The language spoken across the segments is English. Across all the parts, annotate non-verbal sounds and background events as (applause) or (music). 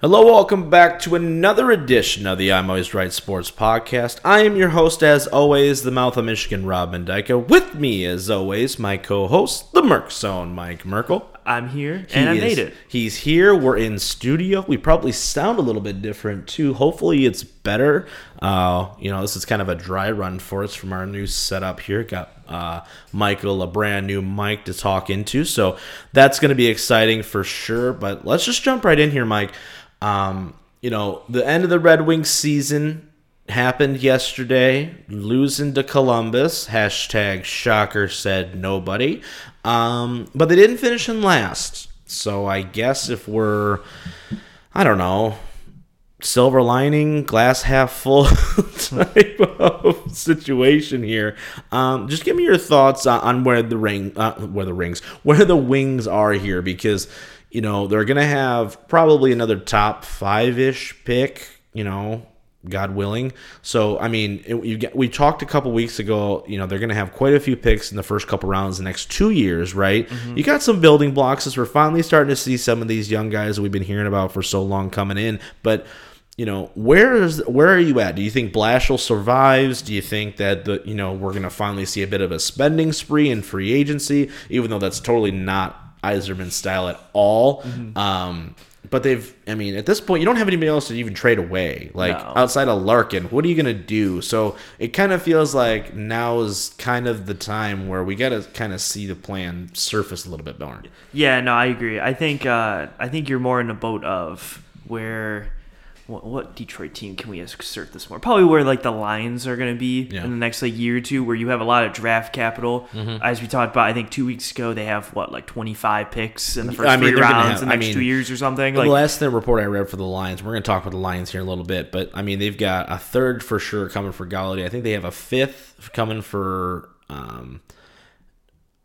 Hello, welcome back to another edition of the I'm Always Right Sports Podcast. I am your host, as always, the mouth of Michigan, Rob Mendyka. With me, as always, my co-host, the Merc Zone, Mike Merkel. I'm here He and I is- made it. He's here. We're in studio. We probably sound a little bit different too. Hopefully, it's better. Uh, you know, this is kind of a dry run for us from our new setup here. Got uh, Michael a brand new mic to talk into, so that's going to be exciting for sure. But let's just jump right in here, Mike. Um, you know, the end of the Red Wings season happened yesterday, losing to Columbus. Hashtag shocker said nobody. Um, but they didn't finish in last. So I guess if we're, I don't know, silver lining, glass half full (laughs) type of situation here. Um, just give me your thoughts on, on where the ring, uh, where the rings, where the wings are here, because you know they're gonna have probably another top five ish pick. You know, God willing. So I mean, it, you get, we talked a couple weeks ago. You know, they're going to have quite a few picks in the first couple rounds the next two years, right? Mm-hmm. You got some building blocks as we're finally starting to see some of these young guys that we've been hearing about for so long coming in, but. You know, where is where are you at? Do you think Blashill survives? Do you think that the you know we're gonna finally see a bit of a spending spree in free agency, even though that's totally not Yzerman's style at all? Um, but they've, I mean, at this point, you don't have anybody else to even trade away. Like No. outside of Larkin, what are you gonna do? So it kind of feels like now is kind of the time where we gotta kind of see the plan surface a little bit more. Yeah, no, I agree. I think uh, I think you're more in the boat of where what, what Detroit team can we assert this more? Probably where like the Lions are going to be Yeah. in the next like year or two, where you have a lot of draft capital. Mm-hmm. As we talked about, I think two weeks ago they have what like 25 picks in the first I mean, three rounds have- in the I next mean, two years or something. the Like last report I read for the Lions, we're going to talk about the Lions here in a little bit, but I mean, they've got a third for sure coming for Golladay. I think they have a fifth coming for um,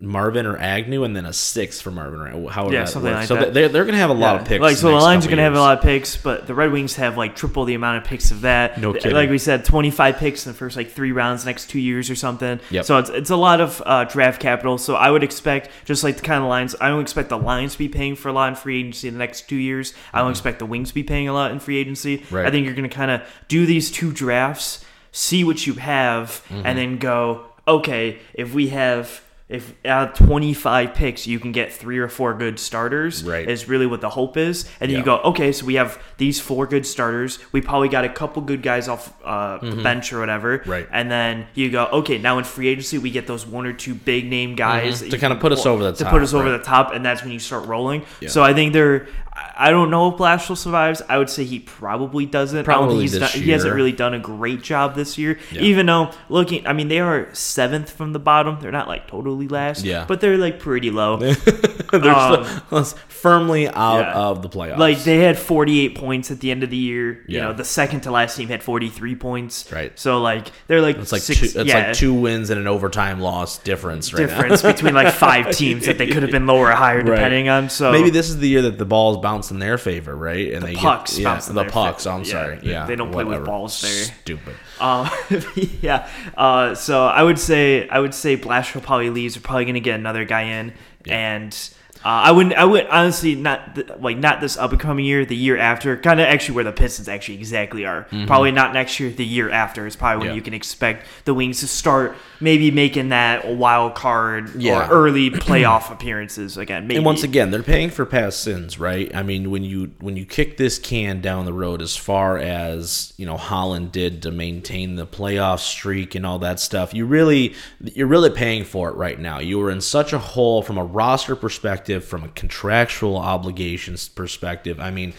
Marvin or Agnew, and then a sixth for Marvin or however Yeah, that something works. like so that. they're, they're going to have a lot Yeah. of picks. Like so, the next Lions are going to have a lot of picks, but the Red Wings have like triple the amount of picks of that. No kidding. Like we said, 25 picks in the first like three rounds, next two years or something. Yep. So it's it's a lot of uh, draft capital. So I would expect just like the kind of Lions. I don't expect the Lions to be paying for a lot in free agency in the next two years. I don't expect the Wings to be paying a lot in free agency. Mm-hmm. Right. I think you're going to kind of do these two drafts, see what you have, Mm-hmm. and then go. Okay, if we have. If out of 25 picks you can get three or four good starters, Right. is really what the hope is. And then Yeah. you go, okay, so we have these four good starters. We probably got a couple good guys off uh, the bench or whatever. Mm-hmm. Right. And then you go, okay, now in free agency we get those one or two big name guys Mm-hmm. To kinda put us over the to top, put us over right. the top, and that's when you start rolling. Yeah. So I think they're. I don't know if Blashill survives. I would say he probably doesn't. Probably he's this done, he hasn't really done a great job this year. Yeah. Even though looking, I mean, they are seventh from the bottom. They're not like totally last. Yeah. But they're like pretty low. (laughs) they're Um, still firmly out yeah. of the playoffs. Like they had 48 points at the end of the year. Yeah. You know, the second to last team had 43 points. Right. So like they're like it's like six, two, it's yeah, like two wins and an overtime loss difference right now. difference between like five teams that they could have been lower or higher (laughs) depending on. So Maybe this is the year that the balls bounce in their favor, right? And they pucks get, yeah, the pucks. favor. I'm Yeah, sorry. they- Yeah, they don't play with whatever. balls there. Stupid. Um, (laughs) yeah. Uh, so I would say I would say Blashill probably leaves. We're probably gonna get another guy in, and uh, I wouldn't. I would honestly not th- like not this up and coming year. The year after, kind of actually where the Pistons actually exactly are. Probably not next year. The year after is probably when Mm-hmm. Yeah. you can expect the Wings to start maybe making that wild card Yeah. or early (clears throat) playoff appearances again. Maybe. And once again, they're paying for past sins, right? I mean, when you when you kick this can down the road as far as you know Holland did to maintain the playoff streak and all that stuff, you really you're really paying for it right now. You were in such a hole from a roster perspective, from a contractual obligations perspective. I mean.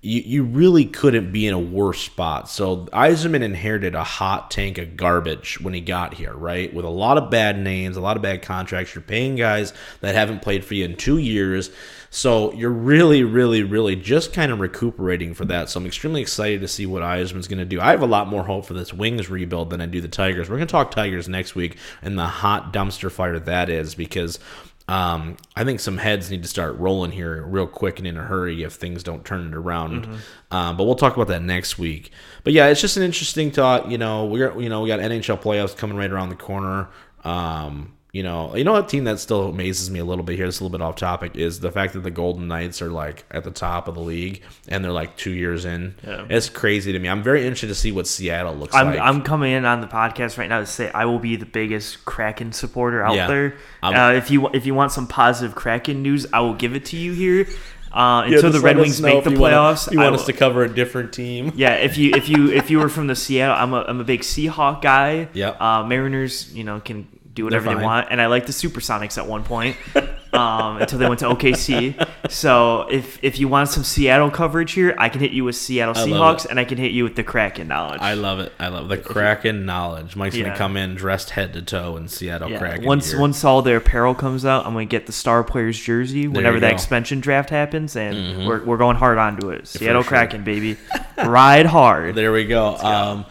You, you really couldn't be in a worse spot. So Yzerman inherited a hot tank of garbage when he got here, right? With a lot of bad names, a lot of bad contracts. You're paying guys that haven't played for you in two years. So you're really, really, really just kind of recuperating for that. So I'm extremely excited to see what Yzerman's going to do. I have a lot more hope for this Wings rebuild than I do the Tigers. We're going to talk Tigers next week and the hot dumpster fire that is because um, I think some heads need to start rolling here real quick and in a hurry if things don't turn it around. Um, but we'll talk about that next week. But yeah, it's just an interesting thought. You know, we're you know we got NHL playoffs coming right around the corner. Um, you know, you know, a team that still amazes me a little bit here. It's a little bit off topic. Is the fact that the Golden Knights are like at the top of the league and they're like two years in. Yeah. It's crazy to me. I'm very interested to see what Seattle looks I'm, like. I'm coming in on the podcast right now to say I will be the biggest Kraken supporter out Yeah. there. Uh, if you if you want some positive Kraken news, I will give it to you here. Uh, Yeah, until the Red Wings make the you wanna- playoffs, you want us to cover a different team? (laughs) yeah, if you if you if you were from the Seattle, I'm a I'm a big Seahawk guy. Yeah, Uh, Mariners, you know, can do whatever they want, and I like the Supersonics at one point (laughs) um, until they went to OKC. So if if you want some Seattle coverage here, I can hit you with Seattle I Seahawks, and I can hit you with the Kraken knowledge. I love it. I love the Kraken knowledge. Mike's Yeah. gonna come in dressed head to toe in Seattle yeah. Kraken. Once gear. once all their apparel comes out, I'm gonna get the star players jersey whenever that. Mm-hmm. expansion draft happens, and we're, we're going hard onto it. Seattle sure. Kraken, baby, ride hard. There we go. Um,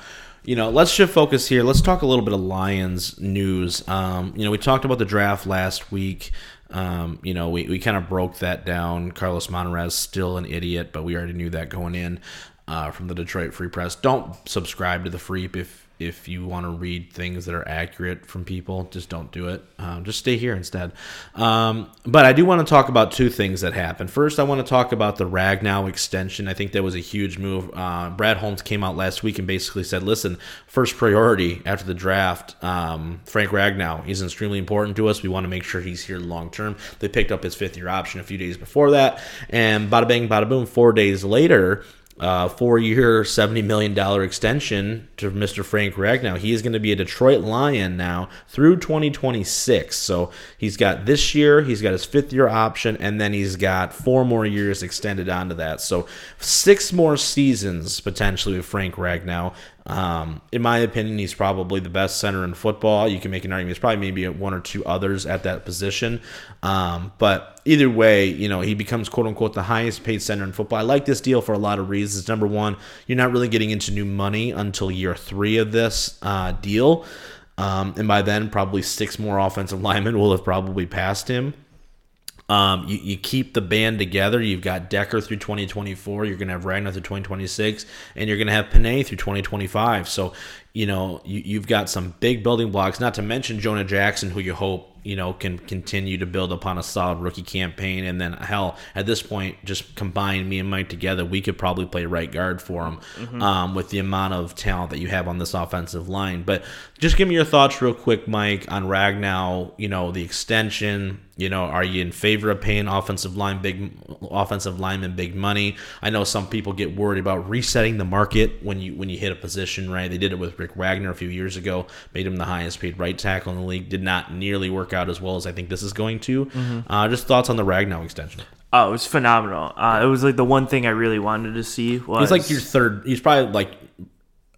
you know, let's shift focus here. Let's talk a little bit of Lions news. Um, you know, we talked about the draft last week. Um, you know, we, we kind of broke that down. Carlos Monarrez still an idiot, but we already knew that going in uh, from the Detroit Free Press. Don't subscribe to the Freep if if you want to read things that are accurate from people. Just don't do it. Um, just stay here instead. Um, but I do want to talk about two things that happened. First, I want to talk about the Ragnow extension. I think that was a huge move. Uh, Brad Holmes came out last week and basically said, "Listen, first priority after the draft, um, Frank Ragnow. He's extremely important to us. We want to make sure he's here long term." They picked up his fifth year option a few days before that, and bada bang, bada boom. Four days later. Uh, four-year, seventy million dollar extension to Mr. Frank Ragnow. He is going to be a Detroit Lion now through 2026. So he's got this year, he's got his fifth-year option, and then he's got four more years extended onto that. So six more seasons potentially with Frank Ragnow. Um, in my opinion, he's probably the best center in football. You can make an argument. There's probably maybe one or two others at that position. Um, but either way, you know, he becomes quote unquote the highest paid center in football. I like this deal for a lot of reasons. Number one, you're not really getting into new money until year three of this uh, deal. Um, and by then, probably six more offensive (laughs) linemen will have probably passed him. Um, you, you keep the band together. You've got Decker through 2024. You're going to have Ragnow through 2026, and you're going to have Penei through 2025. So, you know, you, you've got some big building blocks. Not to mention Jonah Jackson, who you hope you know can continue to build upon a solid rookie campaign. And then, hell, at this point, just combine me and Mike together, we could probably play right guard for him um, with the amount of talent that you have on this offensive line. But just give me your thoughts real quick, Mike, on Ragnow. You know, the extension. You know, are you in favor of paying offensive line big offensive linemen big money? I know some people get worried about resetting the market when you when you hit a position, right? They did it with Rick Wagner a few years ago, made him the highest paid right tackle in the league. Did not nearly work out as well as I think this is going to. Uh, just thoughts on the Ragnow extension. Oh, it was phenomenal. Uh, it was like the one thing I really wanted to see was He's like your third. He's probably like.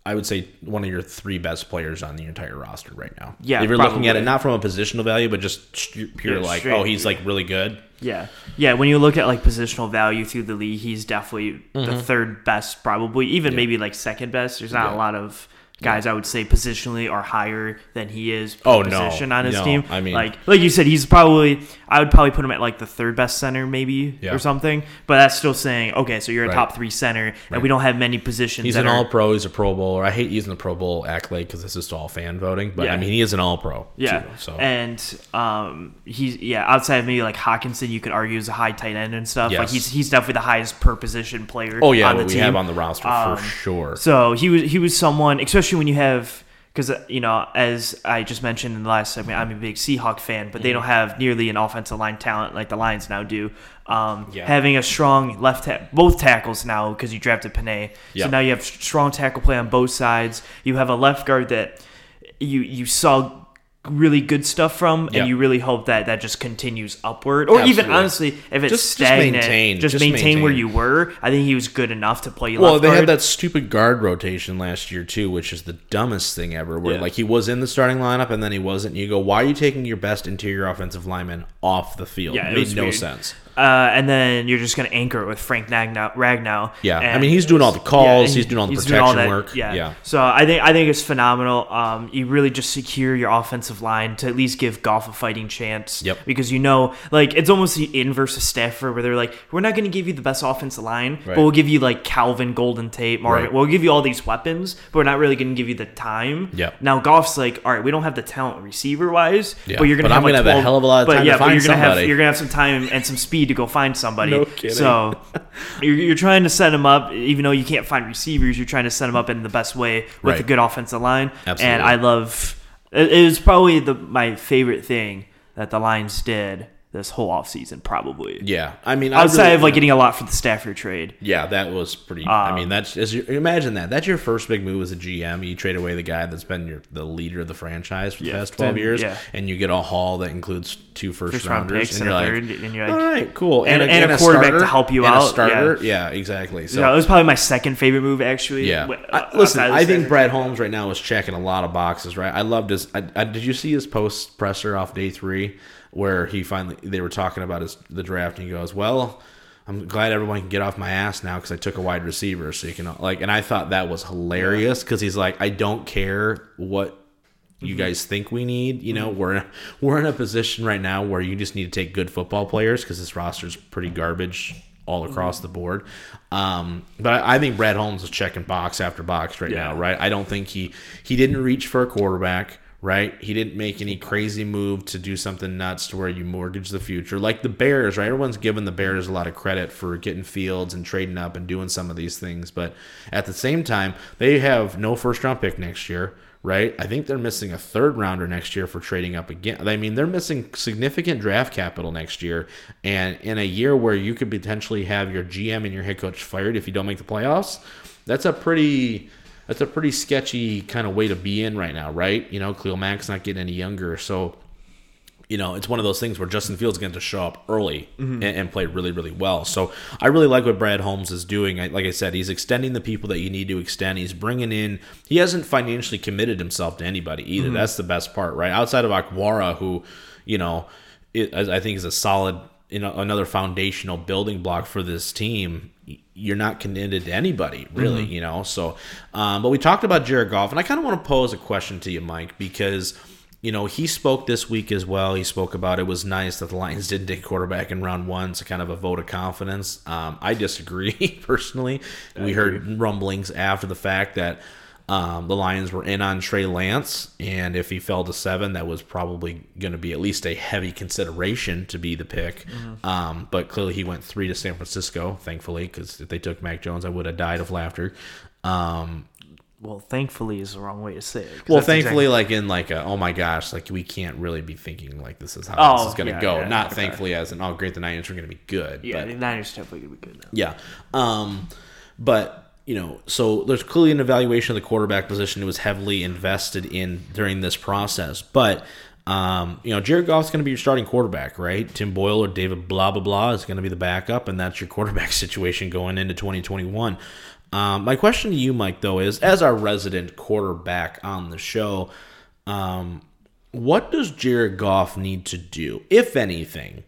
I would say one of your three best players on the entire roster right now. Yeah, if you're looking at it not from a positional value, but just pure Yeah, like, oh, he's like really good. Yeah, yeah. When you look at like positional value through the league, he's definitely the third best, probably even maybe like second best. There's not Mm-hmm. Yeah. a lot of guys I would say positionally are higher than he is. Oh, no. position on his No, team. I mean- like like you said, he's probably I would probably put him at like the third best center maybe Yeah. or something. But that's still saying okay, so you're a Right. top three center, and we don't have many positions. He's an are- all pro. He's a Pro Bowler. I hate using the Pro Bowl accolade because this is all fan voting, but Yeah. I mean, he is an all pro. Yeah, Too, so and um, he's yeah outside of maybe like Hockenson, you could argue is a high tight end and stuff. Like Yes. he's he's definitely the highest per position player. oh yeah, on the we team. have on the roster Um, for sure. So he was he was someone, especially when you have because you know as I just mentioned in the last segment, I'm a big Seahawk fan, but they Mm-hmm. don't have nearly an offensive line talent like the Lions now do. Um, Yeah. Having a strong left ta- both tackles now because you drafted Penei, Yeah. so now you have strong tackle play on both sides. You have a left guard that you you saw really good stuff from, and Yeah. you really hope that that just continues upward, or even honestly, if it's Just- just stagnant, maintain, just, just maintain, where maintain. you were. I think he was good enough to play you. Well, they guard. had that stupid guard rotation last year too, which is the dumbest thing ever. Where Yeah. like he was in the starting lineup and then he wasn't. And you go, why are you taking your best interior offensive lineman off the field? Yeah, it it made no weird. sense. Uh, and then you're just going to anchor it with Frank Ragnow. Ragnow Yeah, I mean, he's doing all the calls, and he's doing all the protection that- work. Yeah. Yeah. So I think I think it's phenomenal. Um, you really just secure your offensive line to at least give Goff a fighting chance. Yep. Because you know, like it's almost the inverse of Stafford, where they're like, we're not going to give you the best offensive line, Right. but we'll give you like Calvin, Golden Tate, Marvin. Right. We'll give you all these weapons, but we're not really going to give you the time. Yep. Now Goff's like, all right, we don't have the talent receiver wise, Yeah. but you're going to have like have a hell of a lot of but time to yeah, but you're gonna have you're gonna have some time and some speed to go find somebody. No kidding. So (laughs) you're, you're trying to set them up, even though you can't find receivers. You're trying to set them up in the best way with Right. a good offensive line. Absolutely. And I love. It it was probably the my favorite thing that the Lions did this whole offseason, probably. Yeah, I mean, I Outside really- of like getting a lot for the Stafford trade. Yeah, that was pretty. Um, I mean, that's as you, imagine that. That's your first big move as a GM. You trade away the guy that's been your the leader of the franchise for the Yeah, past twelve then- years, yeah. and you get a haul that includes two first, First round rounders, picks and and you're like, third, and you're like, all right, cool, And- and a quarterback to help you and out, A starter, yeah, exactly. So yeah, it was probably my second favorite move actually. Yeah. I- listen, I think Brad. Holmes right now is checking a lot of boxes, right? I loved his. I, I, did you see his post presser off day three where he finally they were talking about his the draft and he goes, "Well, I'm glad everyone can get off my ass now because I took a wide receiver, so you can like." And I thought that was hilarious because he's like, "I don't care what." You guys think we need, you know, we're we're in a position right now where you just need to take good football players because this roster's pretty garbage all across the board. Um, but I, I think Brad Holmes is checking box after box right now, right? I don't think he he didn't reach for a quarterback, right? He didn't make any crazy move to do something nuts to where you mortgage the future, like the Bears, right? Everyone's giving the Bears a lot of credit for getting Fields and trading up and doing some of these things, but at the same time, they have no first round pick next year. Right, I think they're missing a third rounder next year for trading up again. I mean, they're missing significant draft capital next year, and in a year where you could potentially have your GM and your head coach fired if you don't make the playoffs, that's a pretty that's a pretty sketchy kind of way to be in right now, right? You know, Khalil Mack's not getting any younger, so you know it's one of those things where Justin Fields is going to show up early mm-hmm. and, and play really, really well. So I really like what Brad Holmes is doing. I, like I said, he's extending the people that you need to extend. He's bringing in. He hasn't financially committed himself to anybody either. Mm-hmm. That's the best part, right? Outside of Okwara, who you know, it, I I think is a solid, you know, another foundational building block for this team. You're not committed to anybody, really, you know. So, um, but we talked about Jared Goff, and I kind of want to pose a question to you, Mike, because you know he spoke this week as well. He spoke about it was nice that the Lions didn't take quarterback in round one, so kind of a vote of confidence. Um, I disagree (laughs) personally. we heard rumblings after the fact that um, the Lions were in on Trey Lance, and if he fell to seven, that was probably going to be at least a heavy consideration to be the pick. Um, but clearly, he went three to San Francisco, thankfully, because if they took Mac Jones, I would have died of laughter. Um, Well, thankfully is the wrong way to say it. well, thankfully, exactly- like in like a, oh my gosh, like we can't really be thinking like this is how Oh, this is going to yeah, go. yeah, Not okay. thankfully as in oh great, the Niners are going to be good. yeah, but the Niners definitely gonna be good now. yeah. Um, but you know, so there's clearly an evaluation of the quarterback position that was heavily invested in during this process. But um, you know, Jared Goff's going to be your starting quarterback, right? Tim Boyle or David blah blah blah is going to be the backup, and that's your quarterback (laughs) situation going into 2021. Um, my question to you, Mike, though, is as our resident quarterback on the show, um, what does Jared Goff need to do, if anything,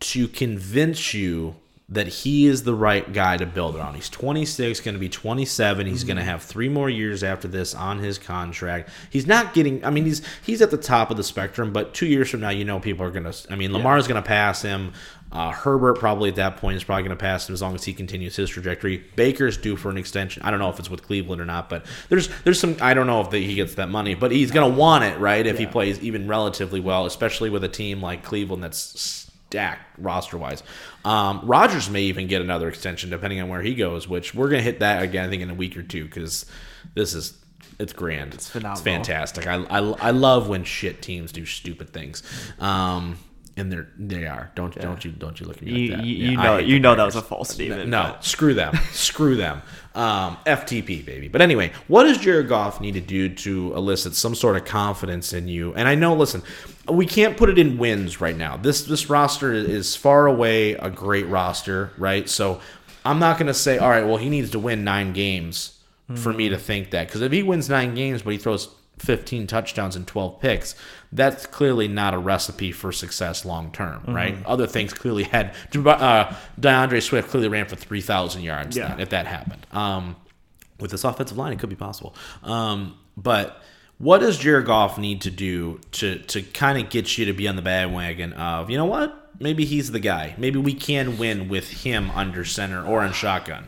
to convince you that he is the right guy to build around. He's 26, going to be 27. He's going to have three more years after this on his contract. He's not getting. I mean, he's he's at the top of the spectrum, but two years from now, you know, people are going to. I mean, Lamar's going to pass him. Uh, Herbert probably at that point is probably going to pass him as long as he continues his trajectory. Baker's due for an extension. I don't know if it's with Cleveland or not, but there's there's some. I don't know if the, he gets that money, but he's going to want it, right? If he plays even relatively well, especially with a team like Cleveland that's stacked roster wise. Um, Rodgers may even get another extension depending on where he goes, which we're gonna hit that again. I think in a week or two because this is it's grand. It's, phenomenal. It's fantastic. I, I I love when shit teams do stupid things. Um, and they're they are. Don't don't you don't you look at me You, like that. you, Yeah, you know you know that was a false statement. No, but- screw them. (laughs) screw them. Um, FTP, baby. But anyway, what does Jared Goff need to do to elicit some sort of confidence in you? And I know, listen, we can't put it in wins right now. This this roster is far away a great roster, right? So I'm not going to say, all right, well, he needs to win nine games for me to think that. Because if he wins nine games, but he throws 15 touchdowns and 12 picks, that's clearly not a recipe for success long term, Mm-hmm. right? Other things clearly had. Uh, DeAndre Swift clearly ran for 3,000 yards Yeah. if that happened. Um, with this offensive line, it could be possible. Um, but what does Jared Goff need to do to to kind of get you to be on the bandwagon of you know what? Maybe he's the guy. Maybe we can win with him under center or in shotgun.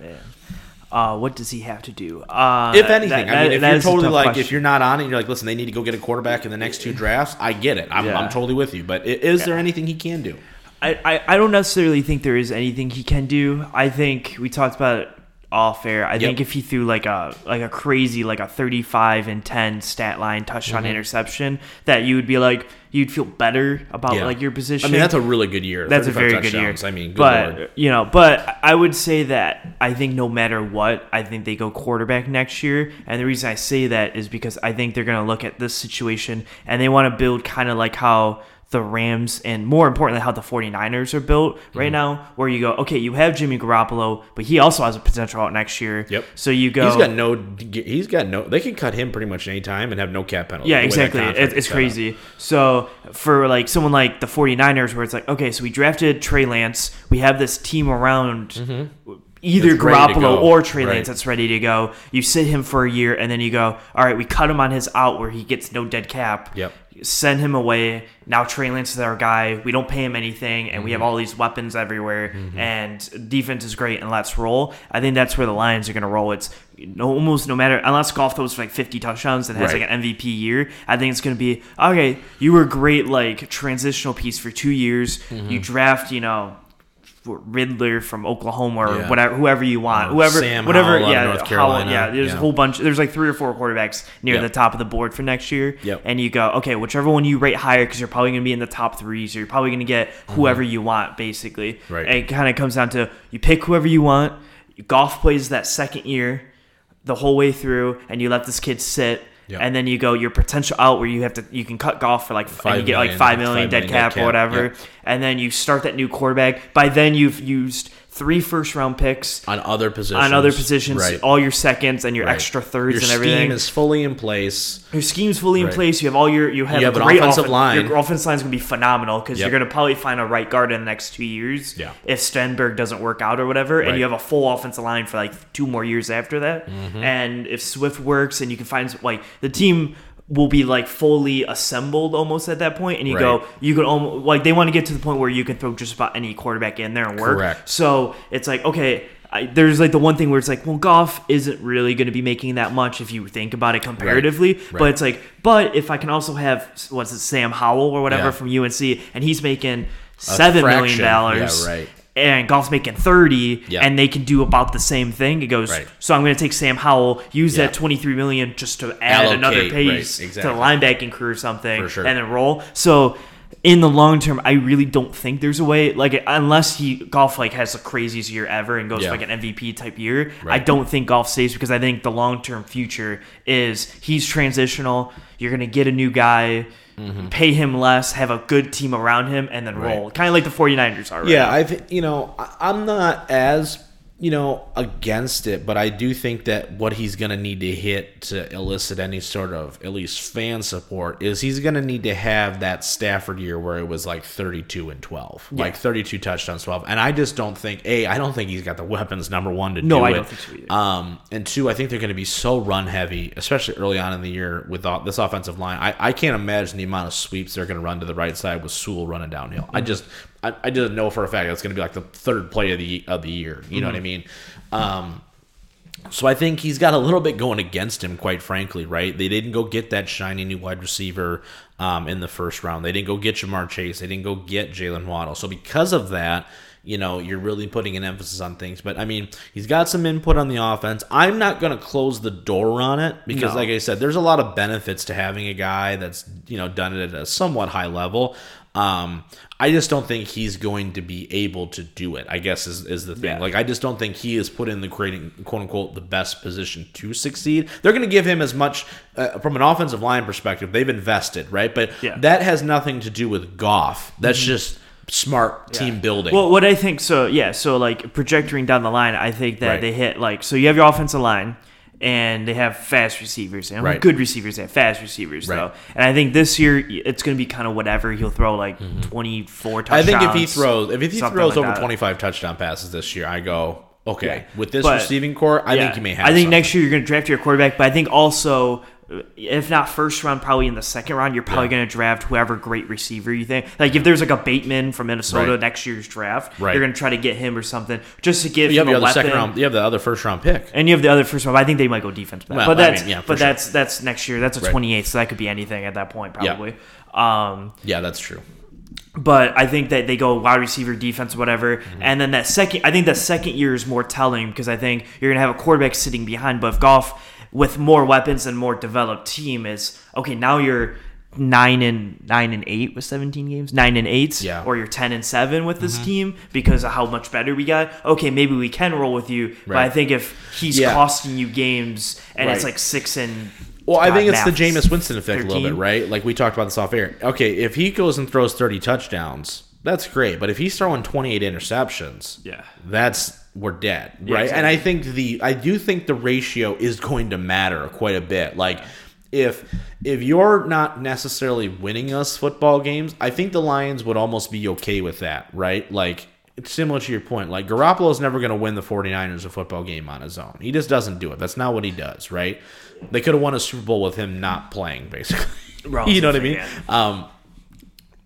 Uh, what does he have to do? Uh, If anything, that- I mean, if you're totally like, question. if you're not on it, you're like, listen, they need to go get a quarterback in the next two drafts. I get it. I'm, Yeah. I'm totally with you. But is there anything he can do? I, I, I don't necessarily think there is anything he can do. I think we talked about it off air. I think if he threw like a like a crazy like a 35 and 10 stat line touchdown Mm-hmm. interception, that you would be like you'd feel better about Yeah. like your position. I mean, that's a really good year. That's a 35 very good year. I mean, good but lord. you know, but I would say that I think no matter what, I think they go quarterback next year. And the reason I say that is because I think they're going to look at this situation and they want to build kind of like how the Rams and more importantly how the 49ers are built Mm-hmm. right now where you go okay you have Jimmy Garoppolo but he also has a potential out next year Yep. so you go He's got no. He's got no. They can cut him pretty much any time and have no cap penalty. Yeah, the way that exactly. contract It, is it's set up. crazy. So for like someone like the 49ers where it's like, okay, so we drafted Trey Lance. We have this team around either Garoppolo or Trey Right. Lance that's ready to go. You sit him for a year and then you go, all right, we cut him on his out where he gets no dead cap. Yep. Send him away. Now Trey Lance is our guy. We don't pay him anything, and we have all these weapons everywhere. And defense is great, and let's roll. I think that's where the Lions are going to roll. It's no, almost no matter unless Goff throws for like 50 touchdowns and has Right. like an MVP year. I think it's going to be okay. You were great like transitional piece for two years. Mm-hmm. You draft, you know. Rattler from Oklahoma or Yeah. whatever, whoever you want, Or whoever, Sam whatever, Howell yeah, North Howell, yeah. There's Yeah. a whole bunch. There's like three or four quarterbacks near Yep. the top of the board for next year, Yep. and you go, okay, whichever one you rate higher, because you're probably going to be in the top three, so you're probably going to get whoever you want, basically. Mm-hmm. Right. And it kind of comes down to you pick whoever you want. Goff plays that second year, the whole way through, and you let this kid sit. Yep. And then you go your potential out where you have to you can cut Goff for like and you get like million, five million five dead million cap dead or whatever, yep. and then you start that new quarterback. By then you've used three first round picks on other positions. on other positions, Right. all your seconds and your Right. extra thirds Your and scheme everything. is fully in place. your scheme's fully in place. You have all your you have, You have great offensive offen- line. Your offensive line's gonna be phenomenal because Yep. you're gonna probably find a right guard in the next two years. Yeah. If Stenberg doesn't work out or whatever, and you have a full offensive line for like two more years after that, Mm-hmm. and if Swift works and you can find like the team will be like fully assembled almost at that point and you go you could almost like they want to get to the point where you can throw just about any quarterback in there and work Correct. so it's like okay I, there's like the one thing where it's like well Goff isn't really going to be making that much if you think about it comparatively but Right. it's like but if i can also have what's it sam howell or whatever Yeah. from unc and he's making seven million dollars Yeah, right. And Goff's making 30 Yeah. and they can do about the same thing it goes Right. so i'm going to take sam howell use Yeah. that 23 million just to add Allocate, another right, piece to exactly. the linebacking crew or something sure. and then roll so in the long term, I really don't think there's a way. Like unless he Goff like has the craziest year ever and goes Yeah. for like an MVP type year, I don't think Goff stays because I think the long term future is he's transitional. You're gonna get a new guy, Mm-hmm. pay him less, have a good team around him, and then roll. Kind of like the 49ers are. Right Yeah, now. I've you know I'm not as you know against it, but I do think that what he's going to need to hit to elicit any sort of at least fan support is he's going to need to have that Stafford year where it was like 32 and 12, like 32 touchdowns, 12. And I just don't think a I don't think he's got the weapons number one to No, do I it. don't think so. Um, and two, I think they're going to be so run heavy, especially early on in the year with all, this offensive line. I, I can't imagine the amount of sweeps they're going to run to the right side with Sewell running downhill. I just I, I just know for a fact that's going to be like the third play of the of the year. You know what I mean? Um, so I think he's got a little bit going against him, quite frankly, right? They didn't go get that shiny new wide receiver um, in the first round. They didn't go get Ja'Marr Chase. They didn't go get Jaylen Waddle. So because of that, you know, you're really putting an emphasis on things. But I mean, he's got some input on the offense. I'm not going to close the door on it because, No. like I said, there's a lot of benefits to having a guy that's you know done it at a somewhat high level. Um, I just don't think he's going to be able to do it. I guess is, is the thing. Yeah. Like I just don't think he is put in the creating quote unquote the best position to succeed. They're going to give him as much uh, from an offensive line perspective. They've invested right, but Yeah. Mm-hmm. that has nothing to do with Goff. That's just smart team building. Well, what I think so, yeah, so like projecting down the line, I think that Right. they hit like so you have your offensive line, and they have fast receivers. And Right. good receivers, they have fast receivers Right. though. And I think this year it's going to be kind of whatever. He'll throw like 24 Mm-hmm. I touchdowns. think if he throws if he throws like over that. 25 touchdown passes this year, I go okay. Yeah. With this But- receiving core, I Yeah. think you may have. I think something. next year you're going to draft your quarterback, but I think also, if not first round, probably in the second round, you're probably Yeah. going to draft whoever great receiver you think. Like if there's like a Bateman from Minnesota Right. next year's draft, Right. you're going to try to get him or something just to give you have him the a other second round. You have the other first round pick. And you have the other first round. I think they might go defense, Well, but I that's mean, yeah, but sure. that's that's next year. That's a Right. 28, so that could be anything at that point, Yeah. probably. Um, Yeah, that's true. but I think that they go wide receiver, defense, whatever, Mm-hmm. and then that second, I think that second year is more telling because I think you're gonna have a quarterback sitting behind. But if Goff with more weapons and more developed team is okay, now you're nine and nine and eight with 17 games, nine and eight, Yeah. or you're 10 and seven with Mm-hmm. this team because of how much better we got. Okay, maybe we can roll with you, but I think if he's Yeah. costing you games and it's like six and Well, I think it's the Jameis Winston effect a little bit, right? Like we talked about this off air. Okay, if he goes and throws 30 touchdowns, that's great. But if he's throwing 28 interceptions, Yeah. that's we're dead, Yeah, right? And I think the I do think the ratio is going to matter quite a bit. Like if if you're not necessarily winning us football games, I think the Lions would almost be okay with that, right? Like it's similar to your point. Like Garoppolo's never going to win the 49ers a football game on his own. He just doesn't do it. That's not what he does, right? They could have won a Super Bowl with him not playing, basically. (laughs) you know what I mean? Yeah. Um,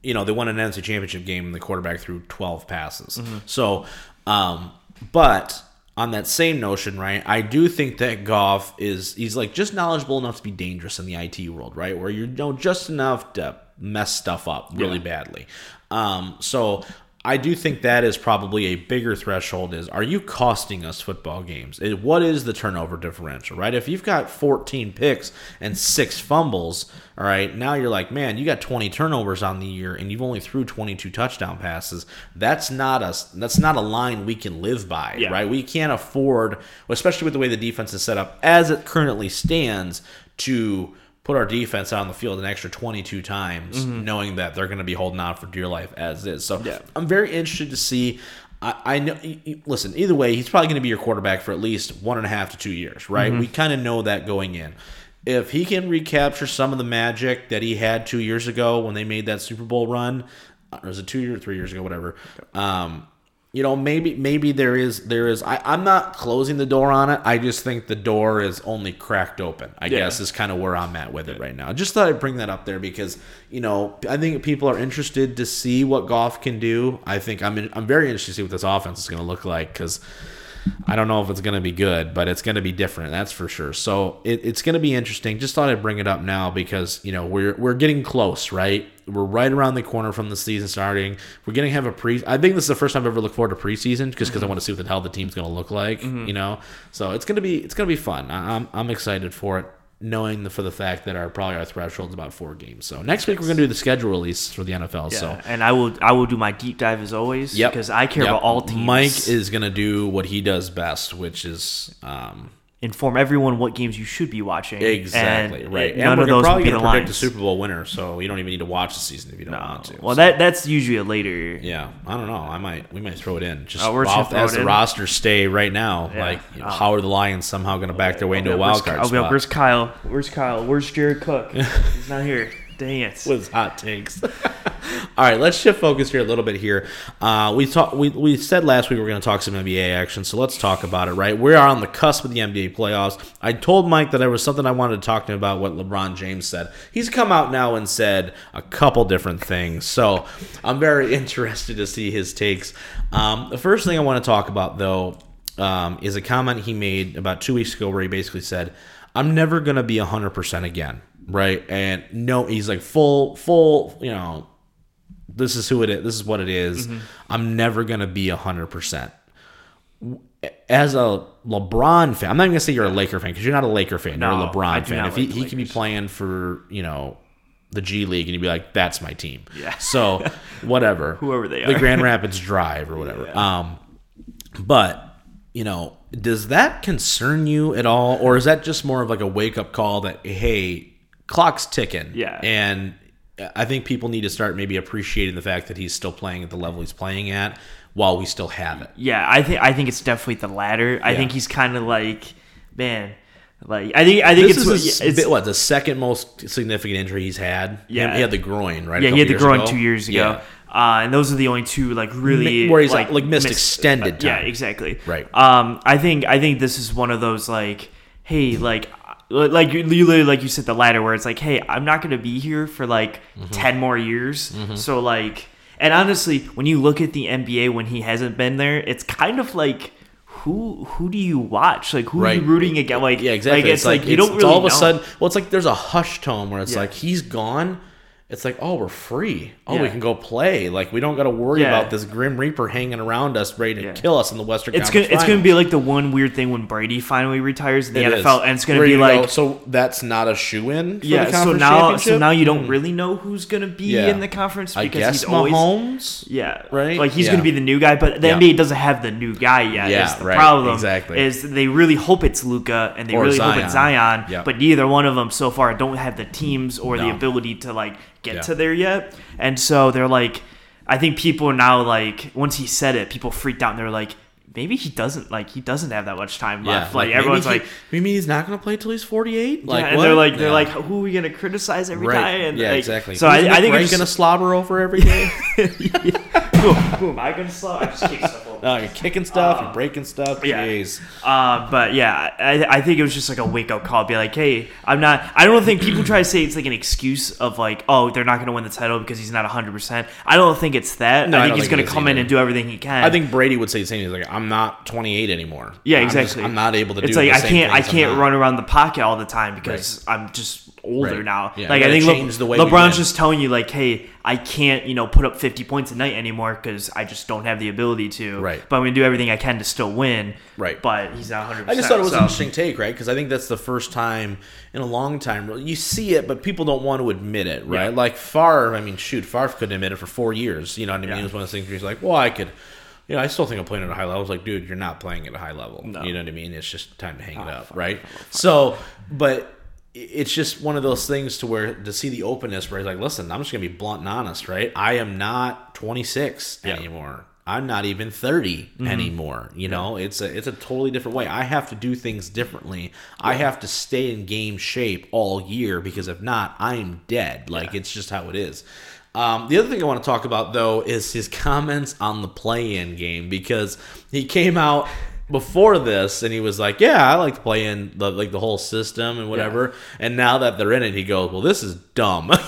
you know, they won an NFC championship game and the quarterback threw 12 passes. So, um, but on that same notion, right, I do think that Goff is, he's like just knowledgeable enough to be dangerous in the IT world, right? Where you know just enough to mess stuff up really badly. Um, so, I do think that is probably a bigger threshold is are you costing us football games? What is the turnover differential, right? If you've got 14 picks and 6 fumbles, all right, now you're like, man, you got 20 turnovers on the year and you've only threw 22 touchdown passes. That's not a that's not a line we can live by, Yeah. right? We can't afford, especially with the way the defense is set up as it currently stands to put our defense out on the field an extra 22 times, knowing that they're going to be holding on for dear life as is. So Yeah. I'm very interested to see. I, I know. Listen, either way, he's probably going to be your quarterback for at least one and a half to two years, right? We kind of know that going in. If he can recapture some of the magic that he had two years ago when they made that Super Bowl run, uh, or was it two years, three years ago, whatever? Um, you know, maybe maybe there is there is. I, I'm not closing the door on it. I just think the door is only cracked open. I Yeah. guess is kind of where I'm at with it right now. Just thought I'd bring that up there because you know I think people are interested to see what Goff can do. I think I'm in, I'm very interested to see what this offense is going to look like because I don't know if it's going to be good, but it's going to be different. That's for sure. So it, it's going to be interesting. Just thought I'd bring it up now because you know we're we're getting close, right? We're right around the corner from the season starting. We're going to have a pre. I think this is the first time I've ever looked forward to preseason, just because I mm-hmm. want to see what the hell the team's going to look like. Mm-hmm. You know, so it's going to be it's going to be fun. I, I'm I'm excited for it. Knowing the, for the fact that our probably our threshold is about four games. So next week we're going to do the schedule release for the NFL. Yeah, So and I will I will do my deep dive as always. Yep. because I care Yep. about all teams. Mike is going to do what he does best, which is um, inform everyone what games you should be watching. exactly and right. it- And none of those probably be the predict a. Super Bowl winner, so you don't even need to watch the season if you don't No. want to. Well, So, that that's usually a later. yeah, I don't know. I might we might throw it in just Oh, we're off, as the in? roster stay right now. Yeah. Like, you know, Oh. how are the Lions somehow going to back their way oh, into a wild card I'll be like, spot? Where's Kyle? Where's Kyle? Where's Jared Cook? (laughs) He's not here. Dang it. with hot takes. (laughs) All right, let's shift focus here a little bit here. Uh, we talked. We, we said last week we were going to talk some NBA action, so let's talk about it. Right, we are on the cusp of the NBA playoffs. I told Mike that there was something I wanted to talk to him about. What LeBron James said. He's come out now and said a couple different things. So I'm very (laughs) interested to see his takes. Um, the first thing I want to talk about though um, is a comment he made about two weeks ago where he basically said, "I'm never going to be 100 percent again." Right, and no, he's like full, full, you know, this is who it is. This is what it is. I'm never gonna be hundred percent. As a LeBron fan, I'm not even gonna say you're a Laker fan because you're not a Laker fan. No, you're a LeBron fan. If he, like he can be playing for you know the G League and you'd be like, that's my team. Yeah. So (laughs) whatever, Whoever they are, the. Grand Rapids Drive or whatever. Um, but you know, does that concern you at all, or is that just more of like a wake up call that hey, clock's ticking? Yeah. and I think people need to start maybe appreciating the fact that he's still playing at the level he's playing at while we still have it. Yeah, I think I think it's definitely the latter. I think he's kind of like, man, Like I think I think This it's, what- it's bit- what the second most significant injury he's had. Yeah. he had the groin, right? yeah, he had the groin ago? two years ago. Yeah. Uh, and those are the only two like really where he's, like, like, missed miss- extended Yeah, time. exactly. Right. Um, I think I think this is one of those like, hey, like, like you literally like you said the ladder where it's like, hey, I'm not gonna be here for like Mm-hmm. ten more years, so like, and honestly, when you look at the NBA when he hasn't been there, it's kind of like. Who who do you watch? Like who are you rooting against? Like Yeah, exactly. Like, it's, like, you it's- don't it's really all of a know. sudden. Well, it's like there's a hush tone where it's Yeah. like he's gone. It's like oh, we're free. Oh, we can go play. Like we don't got to worry Yeah. about this grim reaper hanging around us, ready to Yeah. kill us in the Western. It's gonna it's gonna be like the one weird thing when Brady finally retires in the It NFL, is. and it's gonna be like go, so that's not a shoe in. yeah. the So now so now you don't hmm. really know who's gonna be Yeah. in the conference because he's always Mahomes. yeah right? Like he's Yeah. gonna be the new guy, but the Yeah. NBA doesn't have the new guy yet. Yeah, is the right, problem. exactly. Is they really hope it's Luka and they Or really hope it's Zion. Zion, Yeah. but neither one of them so far don't have the teams or the ability to like get Yeah. to there yet. And so they're like, I think people are now like, once he said it, people freaked out and they're like. Maybe he doesn't like he doesn't have that much time Yeah, left. Like, everyone's maybe like, he, maybe he's not going to play till he's 48. Like yeah, and what? they're like, they're Yeah. like, who are we gonna criticize every right. time? And yeah, like, exactly. So Who's I, I think Wright it's gonna slobber over every (laughs) day. (laughs) who, who am I gonna slow? I just kick stuff (laughs) uh, you're kicking stuff, you're breaking stuff. yeah. Jeez. Uh, but yeah, I, I think it was just like a wake up call. Be like, hey, I'm not. I don't think people try to say it's like an excuse of like, oh, they're not going to win the title because he's not 100. percent I don't think it's that. No, I I think don't he's going to come in and do everything he can. I think Brady would say the same. He's like, I'm not 28 anymore. Yeah, I'm just- exactly. I'm not able to It's do. like I can't. I can't run around the pocket all the time because I'm just older Right. now. Yeah, like I think Le- the way LeBron's just telling you like, hey, I can't, you know, put up 50 points a night anymore because I just don't have the ability to. Right. But I'm gonna do everything I can to still win. Right. But he's not 100. I just thought it was so. an interesting take, right? Because I think that's the first time in a long time you see it, but people don't want to admit it, right? Yeah. Like Favre, I mean, shoot, Favre couldn't admit it for four years. You know what I mean? Yeah. It was one of those things where he's like, well, I could. You know, I still think I'm playing at a high level. I was like, dude, you're not playing at a high level. No. You know what I mean? It's just time to hang ah, it Oh, up, fuck, right? So, but it's just one of those things to where to see the openness where he's like, listen, I'm just gonna be blunt and honest, right? I am not 26 Yeah. anymore. I'm not even 30 anymore. You know, it's a it's a totally different way. I have to do things differently. I have to stay in game shape all year because if not, I'm dead. Like it's just how it is. Um, the other thing I want to talk about though is his comments on the play-in game because he came out before this and he was like, "Yeah, I like to play in the like the whole system and whatever." And now that they're in it, he goes, "Well, this is dumb." (laughs)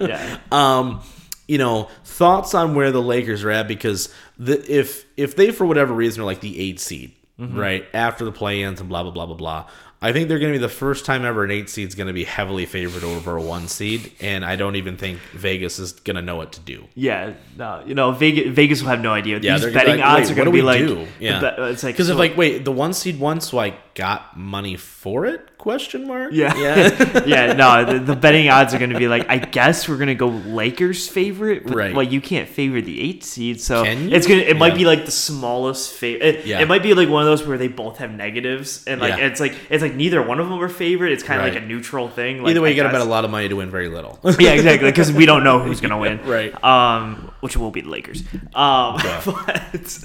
Yeah. um, you know, thoughts on where the Lakers are at because the, if if they for whatever reason are like the eight seed, Mm-hmm. right after the play-ins and blah blah blah blah blah. I think they're going to be the first time ever an eight seed is going to be heavily favored over a one seed, and I don't even think Vegas is going to know what to do. Yeah, no, you know, Vegas, Vegas will have no idea. Yeah, These betting like, odds "Wait, are going to be like, do?" Yeah. bet- it's like Because so- if like, wait, the one seed won, so I got money for it? Question mark. Yeah. yeah. (laughs) yeah, no, the, the betting odds are going to be like, I guess we're going to go Lakers favorite, but Right. Well, you can't favor the eight seed, so Can you? it's gonna, it might be like the smallest favorite. It, Yeah. it might be like one of those where they both have negatives, and like Yeah. it's like it's like neither one of them are favored. It's kind of Right. like a neutral thing. Like, Either way, I you got to bet a lot of money to win very little. yeah, exactly, because we don't know who's going (laughs) to win, Right. Um, which will be the Lakers. Um, Yeah. (laughs) but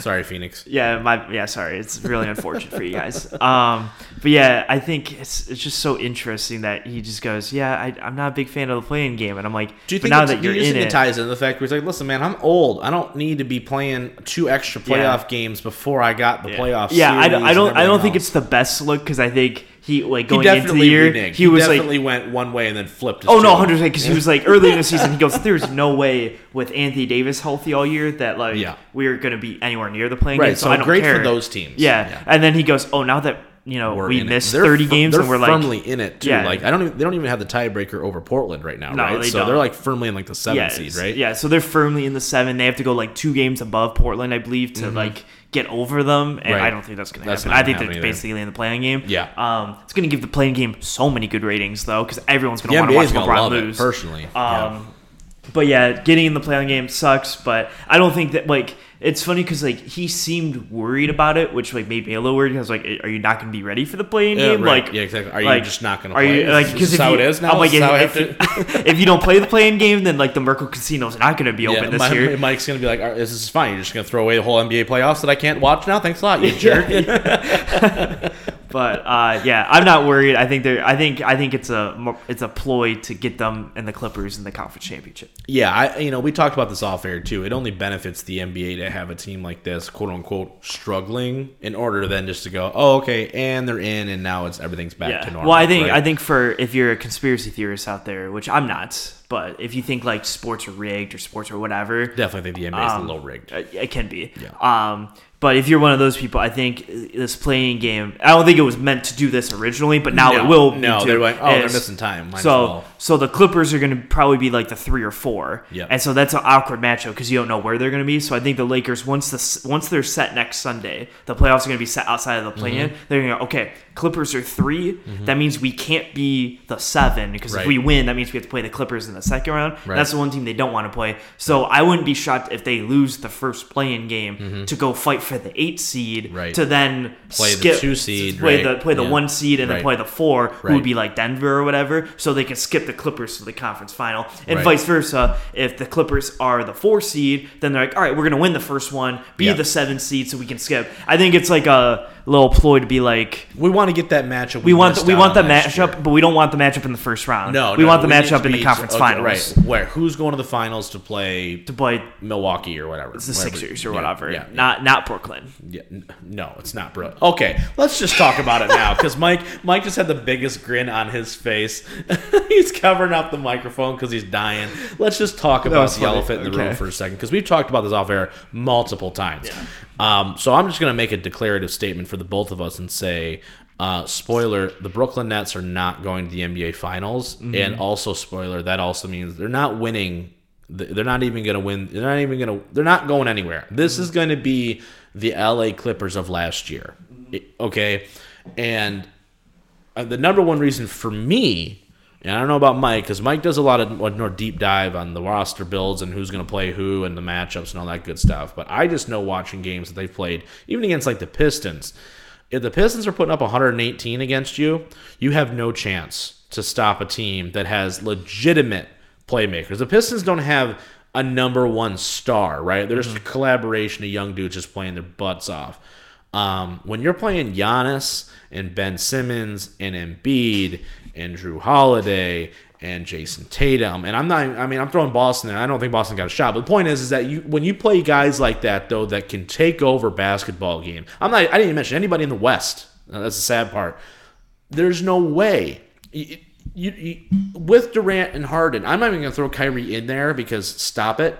Sorry, Phoenix. yeah, my yeah, sorry, it's really unfortunate for you guys. Um, but yeah, I think it's it's just so interesting that he just goes, yeah, I, I'm not a big fan of the play-in game, and I'm like, Do you think now that you're you in it, ties into the fact where he's like, listen, man, I'm old. I don't need to be playing two extra playoff Yeah. games before I got the yeah. playoff. Yeah, I don't, I don't, I don't think it's the best look because I think he like He going into the year, reneged. he, was like. definitely went one way and then flipped. His Oh no, hundred percent. Because he was like early in the season, he goes, (laughs) "There's no way with Anthony Davis healthy all year that like Yeah. we're gonna be anywhere near the play-in Right, game." So, so I don't great for care. those teams. Yeah. Yeah. and then he goes, "Oh, now that you know We're we missed 30 fir- games and we're like firmly in it too. Yeah. Like I don't, even, they don't even have the tiebreaker over Portland right now, No, right? they so don't. they're like firmly in like the seven yeah, seed, right? Yeah, so they're firmly in the seven. They have to go like two games above Portland, I believe, to mm-hmm. like get over them. And. Right. I don't think that's going to happen. I think they're either. basically in the play-in game. Yeah. Um, it's going to give the play-in game so many good ratings though, because everyone's going to want to watch LeBron love lose. it personally. Yeah. Um, but yeah, getting in the play-in game sucks. But I don't think that like it's funny because like he seemed worried about it, which like made me a little worried. because like, are you not going to be ready for the play-in Yeah, game? right. Like, Yeah, exactly. Are you just not gonna Are you like because this if how you, it is now? I'm like, Is this how I if, have if you don't play the play-in (laughs) game, then like the Merkle Casino's not going to be open Yeah, this my- year. Mike's gonna be like, "All right, "This is fine. You're just gonna throw away the whole NBA playoffs that I can't watch now. Thanks a lot, you (laughs) jerk." (laughs) but uh, yeah, I'm not worried. I think they're. I think. I think it's a. It's a ploy to get them and the Clippers in the conference championship. Yeah, I you know we talked about this off air too. It only benefits the NBA to have a team like this, quote unquote, struggling, in order then just to go, oh okay, and they're in, and now it's everything's back Yeah. to normal. Well, I think right? I think for if you're a conspiracy theorist out there, which I'm not, but if you think like sports are rigged or sports or whatever, definitely think the NBA is Um, a little rigged. Uh, It can be. Yeah. Um, but if you're one of those people, I think this play-in game. I don't think it was meant to do this originally, but now No, it will. no, they're like, oh, they're missing time. Might so, well. so the Clippers are going to probably be like the three or four, Yep. and so that's an awkward matchup because you don't know where they're going to be. So I think the Lakers once the once they're set next Sunday, the playoffs are going to be set outside of the play-in. Mm-hmm. They're going to go, okay, Clippers are 3 That means we can't be the seven because Right. if we win, that means we have to play the Clippers in the second round. Right. That's the one team they don't want to play. So I wouldn't be shocked if they lose the first play-in game to go fight for the eight seed. Right. to then Play the two seed, play right. the play the Yeah. one seed and then play the four, who would be like Denver or whatever, so they can skip the Clippers to the conference final, and Right. vice versa. If the Clippers are the four seed, then they're like, all right, we're gonna win the first one, be Yeah. the seven seed, so we can skip. I think it's like a little ploy to be like. We want to get that matchup. We want the, we want the matchup, year. but we don't want the matchup in the first round. No, we no, want the need matchup in the conference okay, finals. Right, where who's going to the finals to play To play Milwaukee or whatever? It's the Whatever. Sixers or Yeah, whatever, Yeah, not not Brooklyn. Yeah, no, it's not, Brooklyn. Okay, let's just talk about it now because Mike, Mike just had the biggest grin on his face. (laughs) he's covering up the microphone because he's dying. Let's just talk about was the funny. elephant in the room for a second because we've talked about this off air multiple times. Um, so I'm just gonna make a declarative statement for the both of us and say. Uh, spoiler: The Brooklyn Nets are not going to the NBA Finals, Mm-hmm. and also spoiler that also means they're not winning they're not even going to win. They're not even going to. They're not going anywhere. This is going to be the LA Clippers of last year. It- okay, and uh, the number one reason for me, and I don't know about Mike because Mike does a lot of more deep dive on the roster builds and who's going to play who and the matchups and all that good stuff. But I just know watching games that they've played, even against like the Pistons. If the Pistons are putting up 118 against you, you have no chance to stop a team that has legitimate playmakers. The Pistons don't have a number one star, right? There's a collaboration of young dudes just playing their butts off. Um, when you're playing Giannis and Ben Simmons and Embiid and Jrue Holiday and Jayson Tatum, and I'm not, I mean, I'm throwing Boston. there. I don't think Boston got a shot. But the point is, is that you when you play guys like that though that can take over basketball game. I'm not. I didn't even mention anybody in the West. Uh, That's the sad part. There's no way. You, you, you, with Durant and Harden, I'm not even gonna throw Kyrie in there because stop it.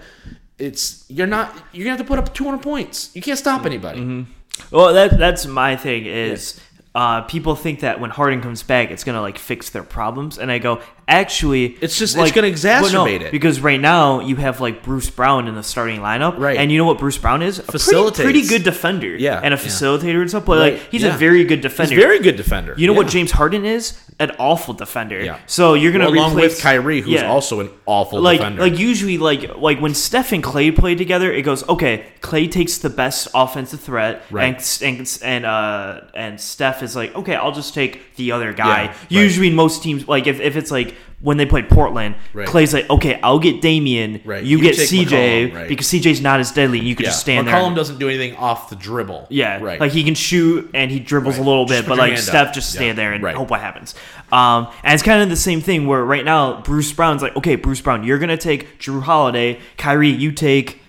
It's you're not. You're gonna have to put up 200 points. You can't stop anybody. Well, that that's my thing is uh, people think that when Harden comes back, it's gonna like fix their problems, and I go, actually, It's just- it's gonna exacerbate it. because right now you have like Bruce Brown in the starting lineup, Right. And you know what Bruce Brown is? A pretty, Facilitates. pretty good defender, Yeah, and a yeah. facilitator and stuff. But Right, like he's yeah. a very good defender. a very good defender. you know what James Harden is? An awful defender. Yeah. So you're gonna Well, along replace with Kyrie, who's Yeah. also an awful like defender. like usually like like when Steph and Clay play together, it goes okay. Clay takes the best offensive threat, Right. and and and uh and Steph is like okay, I'll just take the other guy. Yeah, right. Usually, most teams like if, if it's like when they played Portland, Right. Clay's like okay, I'll get Damian, Right. you, You get CJ McCollum, right. because CJ's not as deadly. You could yeah. just stand McCollum there. doesn't do anything off the dribble. Yeah, right. Like he can shoot and he dribbles Right. a little Just bit, put but like Steph up. just Yeah. stand there and Right. hope what happens. Um, and it's kind of the same thing where right now Bruce Brown's like, okay, Bruce Brown, you're gonna take Jrue Holiday, Kyrie, you take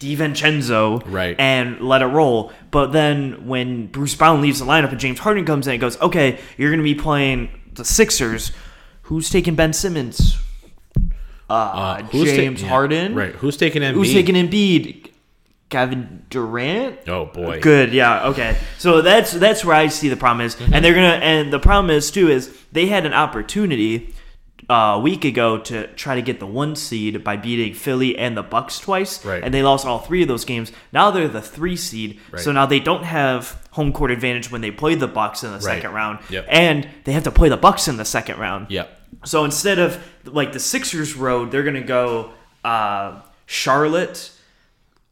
DiVincenzo, Right. and let it roll. But then when Bruce Brown leaves the lineup and James Harden comes in, and goes, okay, you're gonna be playing the Sixers. Who's taking Ben Simmons? Uh, ta- James yeah, Harden. Right. Who's taking Embiid? Who's taking Embiid? Kevin Durant. Oh boy. Good, yeah, okay. So that's that's where I see the problem is, Mm-hmm. and they're gonna and the problem is too is they had an opportunity uh, a week ago to try to get the one seed by beating Philly and the Bucks twice, Right. and they lost all three of those games. Now they're the three seed, so now they don't have home court advantage when they play the Bucks in the second round, Yep. and they have to play the Bucks in the second round. Yep. So instead of like the Sixers road, they're gonna go uh, Charlotte,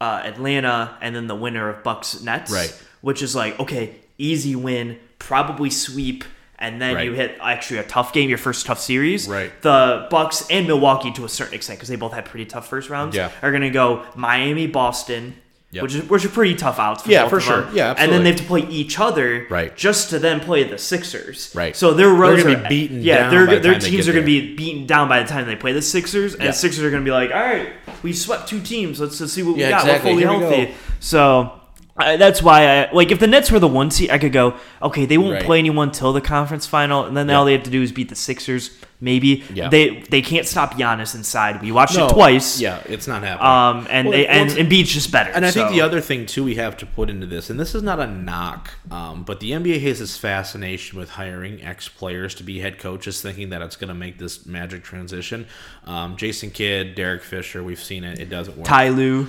uh, Atlanta, and then the winner of Bucks Nets. Right. Which is like okay, easy win, probably sweep, and then Right. you hit actually a tough game, your first tough series. Right. The Bucks and Milwaukee to a certain extent because they both had pretty tough first rounds. Yeah. Are gonna go Miami, Boston. Yep. which is which are pretty tough outs. For Yeah, for sure. them. Yeah, and then they have to play each other, Right. Just to then play the Sixers, Right. So their gonna are be beaten Yeah, down their their teams are going to be beaten down by the time they play the Sixers, and Yeah. the Sixers are going to be like, all right, we swept two teams. Let's, let's see what we Yeah, got. exactly. We're fully Here we healthy. go. So. I that's why I like if the Nets were the one seed, I could go. Okay, they won't Right. play anyone till the conference final, and then Yeah. all they have to do is beat the Sixers. Maybe Yeah. they they can't stop Giannis inside. We watched No, it twice. Yeah, it's not happening. Um, and Well, they well, and it's- Embiid's just better. And I think the other thing too we have to put into this, and this is not a knock, um, but the NBA has this fascination with hiring ex players to be head coaches, thinking that it's going to make this magic transition. Um, Jason Kidd, Derek Fisher, we've seen it; it doesn't work. Ty Lue.